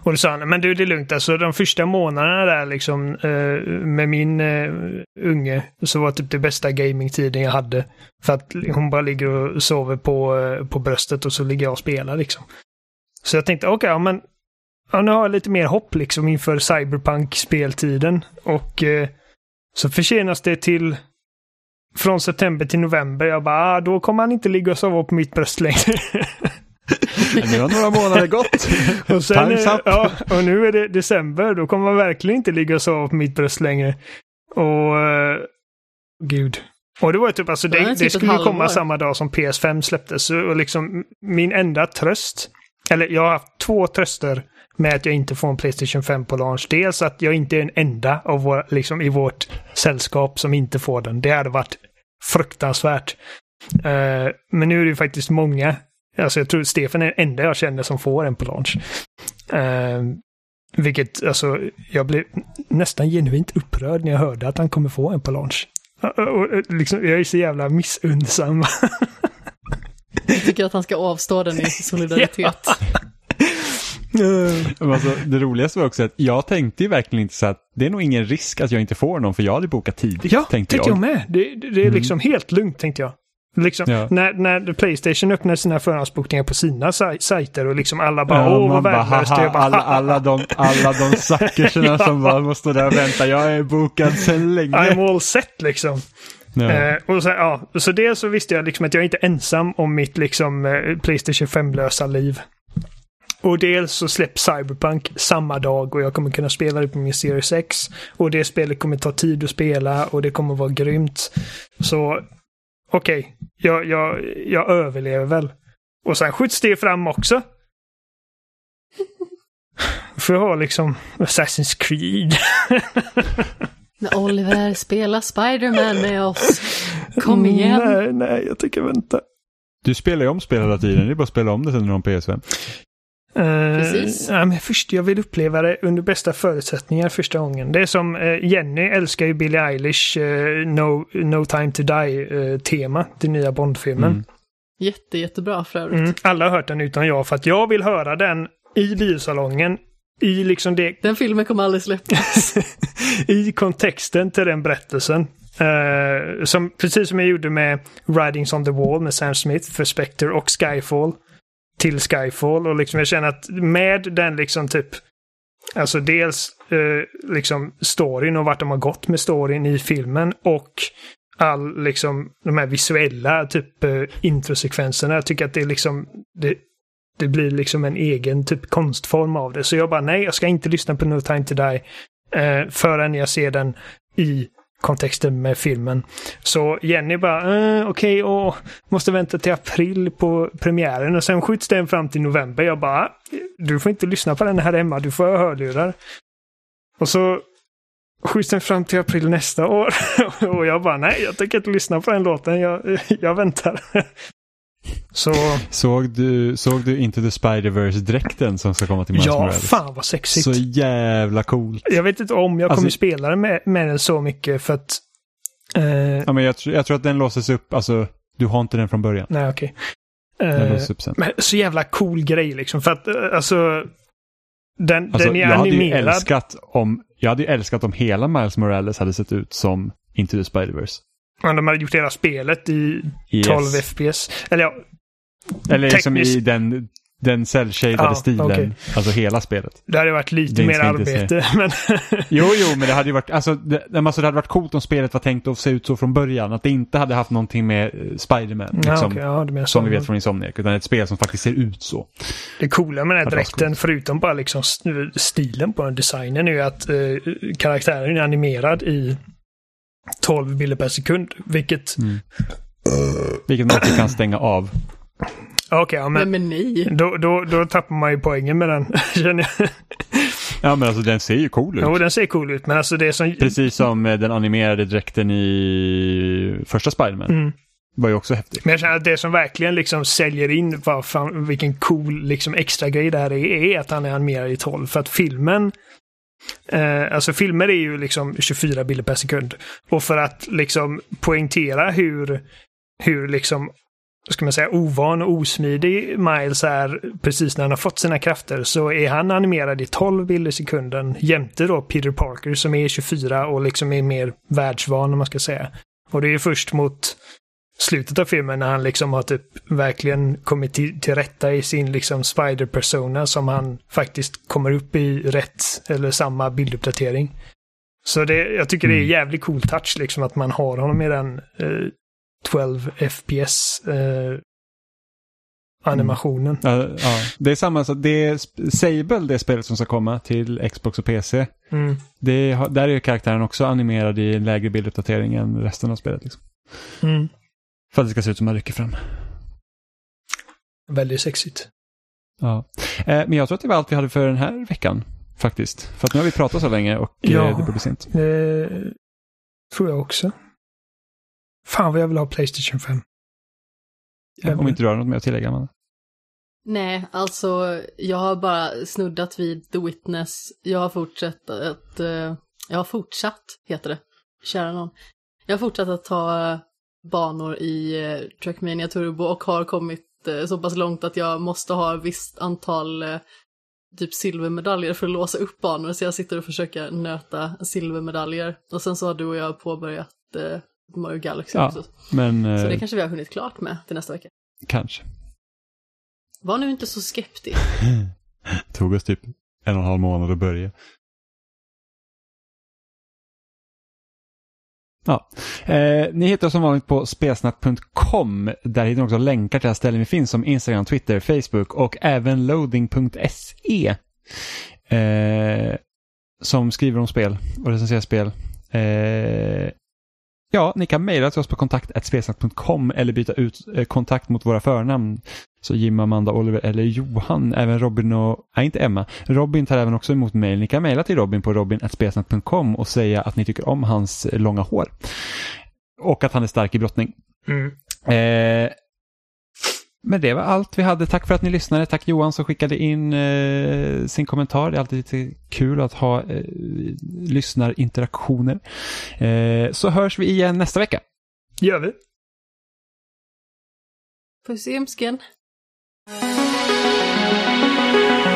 Och då sa han, men du det är lugnt, alltså de första månaderna där liksom eh, med min eh, unge så var typ det bästa gamingtiden jag hade. För att hon bara ligger och sover på, eh, på bröstet och så ligger jag och spelar liksom. Så jag tänkte, okej, ja men ja, nu har jag lite mer hopp liksom inför Cyberpunk-speltiden. Och eh, så försenas det till från september till november. Jag bara, ah, då kommer han inte ligga och sova på mitt bröst längre. Men nu har några månader gått. Och, sen, är- ja, och nu är det december, då kommer man verkligen inte ligga och sova på mitt bröst längre. Och... eh, gud. Och det var typ, alltså Det det, typ det ett skulle ju komma samma dag som PS5 släpptes. Och liksom min enda tröst, eller jag har haft två tröster med att jag inte får en Playstation 5 på launch. Dels att jag inte är den enda av våra, liksom, i vårt sällskap som inte får den. Det hade varit fruktansvärt. Eh, men nu är det ju faktiskt många. Alltså jag tror Stefan är den enda jag känner som får en på launch. Eh, vilket, alltså, jag blev nästan genuint upprörd när jag hörde att han kommer få en på launch. Och, och, och, liksom, jag är så jävla missunnsam. Jag tycker att han ska avstå den i solidaritet. Alltså, det roligaste var också att jag tänkte ju verkligen inte så att det är nog ingen risk att jag inte får någon för jag hade bokat tidigt. ja, tänkte tyckte jag jag. med. Det, det, det är liksom helt lugnt tänkte jag. Liksom, Ja. när, när Playstation öppnade sina förhandsbokningar på sina saj- sajter och liksom alla bara Ja, åh vad värdelöst. Bara, alla, alla de, alla de suckersarna Ja. som bara måste där och vänta. Jag är bokad sedan länge. I'm all set liksom. Ja. Eh, och så, ja, så dels så visste jag liksom att jag inte är ensam om mitt liksom, eh, Playstation 5-lösa liv. Och dels så släpps Cyberpunk samma dag och jag kommer kunna spela det på min Series X. Och det spelet kommer ta tid att spela och det kommer vara grymt. Så okej, jag, jag, jag överlever väl. Och sen skjuts det fram också. För jag har liksom Assassin's Creed. När Oliver spelar Spider-Man med oss. Kom igen. Nej, nej, jag tycker vänta. Du spelar ju om spel hela tiden. Det är bara att spela om det sen när du har en PS5. Eh, Precis. ja, men först, jag vill uppleva det under bästa förutsättningar första gången. Det är som eh, Jenny älskar ju Billie Eilish eh, no, no time to die-tema till nya Bond-filmen. Mm. Jätte, jättebra för övrigt. Mm. Alla har hört den utan jag för att jag vill höra den i biosalongen. I liksom det Den filmen kommer aldrig släppas. i kontexten till den berättelsen. Eh, som, precis som jag gjorde med Ridings on the Wall med Sam Smith för Spectre och Skyfall. Till Skyfall. Och liksom jag känner att med den liksom typ Alltså dels eh, liksom storyn och vart de har gått med storyn i filmen och all liksom de här visuella typ eh, introsekvenserna. Jag tycker att det är liksom det, det blir liksom en egen typ konstform av det. Så jag bara nej, jag ska inte lyssna på No Time To Die eh, förrän jag ser den i kontexten med filmen. Så Jenny bara, eh, okej, åh, måste vänta till april på premiären och sen skjuts den fram till november. Jag bara, du får inte lyssna på den här hemma, du får ha hörlurar. Och så skjuts den fram till april nästa år. och jag bara, nej, jag tänker inte lyssna på den låten, jag, jag väntar. Så, Såg du, såg du inte The Spider-Verse-dräkten som ska komma till Miles ja, Morales? fan vad sexigt. Så jävla coolt. Jag vet inte om jag kommer Alltså- spela den med, med den så mycket för att... Eh, Ja, men jag, tror- jag tror att den låses upp, alltså du har inte den från början. nej, okej. Den Eh, låses upp sen. men så jävla cool grej liksom. För att eh, alltså... Den, Alltså, den är jag hade ju animerad. älskat om, jag hade ju älskat om hela Miles Morales hade sett ut som Into the Spider-Verse. Men de hade gjort hela spelet i Yes. 12 FPS. Eller ja, Eller liksom i tekniskt- den den cell-shadade Ja, stilen, okej. alltså hela spelet. Det hade varit lite mer arbete. Men Jo, jo, men det hade ju varit, alltså det, alltså, det hade varit coolt om spelet var tänkt att se ut så från början. Att det inte hade haft någonting med eh, Spider-Man, ja, liksom, okej, ja, som så. vi vet från Insomniac, utan ett spel som faktiskt ser ut så. Det coola med den här dräkten, förutom bara liksom st- stilen på den, designen, är ju att eh, karaktären är animerad i 12 bilder per sekund. Vilket, Mm. Vilket man också kan stänga av. okej, ja, Men, men men nej. då, då, då tappar man ju poängen med den, känner jag. Ja, men alltså den ser ju cool ut. Jo, den ser cool ut, men alltså det som... Precis som eh, den animerade dräkten i första Spider-Man. Mm. Var ju också häftigt. Men jag känner att det som verkligen liksom säljer in vad fan, vilken cool liksom extra grej det här är, är att han är animerad i 12. För att filmen, eh, alltså filmer är ju liksom 24 bilder per sekund. Och för att liksom poängtera hur, hur liksom, vad ska man säga, ovan och osmidig Miles är precis när han har fått sina krafter så är han animerad i 12 bilder i sekunden jämte då Peter Parker som är 24 och liksom är mer världsvan om man ska säga. Och det är först mot slutet av filmen när han liksom har typ verkligen kommit till, till rätta i sin liksom spider-persona som han faktiskt kommer upp i rätt eller samma bilduppdatering. Så det, jag tycker det är Mm. jävligt cool touch liksom att man har honom i den eh, 12 FPS eh, animationen. Ja, ja. Det är samma, så det är Sable, det spelet som ska komma till Xbox och PC. Mm. Det är, där är karaktären också animerad i en lägre bilduppdatering än resten av spelet. Liksom. Mm. För att det ska se ut som man rycker fram. Väldigt sexigt. Ja. Eh, men jag tror att det var allt vi hade för den här veckan. Faktiskt. För att nu har vi pratat så länge och Ja. eh, det blir sent. Eh, tror jag också. Fan vad jag vill ha Playstation 5. Om inte du har något mer att tillägga, Amanda. Nej, alltså jag har bara snuddat vid The Witness. Jag har fortsatt att, eh, jag har fortsatt, heter det, kära någon. Jag har fortsatt att ta banor i eh, Trackmania Turbo och har kommit eh, så pass långt att jag måste ha ett visst antal eh, typ silvermedaljer för att låsa upp banor. Så jag sitter och försöker nöta silvermedaljer. Och sen så har du och jag påbörjat eh, Mario Galaxy Ja, också. Men Så det eh, kanske vi har hunnit klart med till nästa vecka. kanske. Var nu inte så skeptisk. Tog oss typ en och en halv månad att börja. Ja. Eh, ni hittar oss som vanligt på spelsnack.com. Där hittar ni också länkar till alla ställen vi finns som Instagram, Twitter, Facebook och även loading.se. Eh, som skriver om spel och recenserar spel. Eh, ja, ni kan mejla till oss på kontakt.spelsnack.com eller byta ut eh, kontakt mot våra förnamn. Så Jim, Amanda, Oliver eller Johan, även Robin och, nej inte Emma. Robin tar även också emot mejl. Ni kan mejla till Robin på robin.spelsnack.com och säga att ni tycker om hans långa hår. Och att han är stark i brottning. Mm. Eh, men det var allt vi hade. Tack för att ni lyssnade. Tack Johan som skickade in eh, sin kommentar. Det är alltid lite kul att ha eh, lyssnarinteraktioner. Eh, så hörs vi igen nästa vecka. Gör vi. Puss i ömsken. Thank you.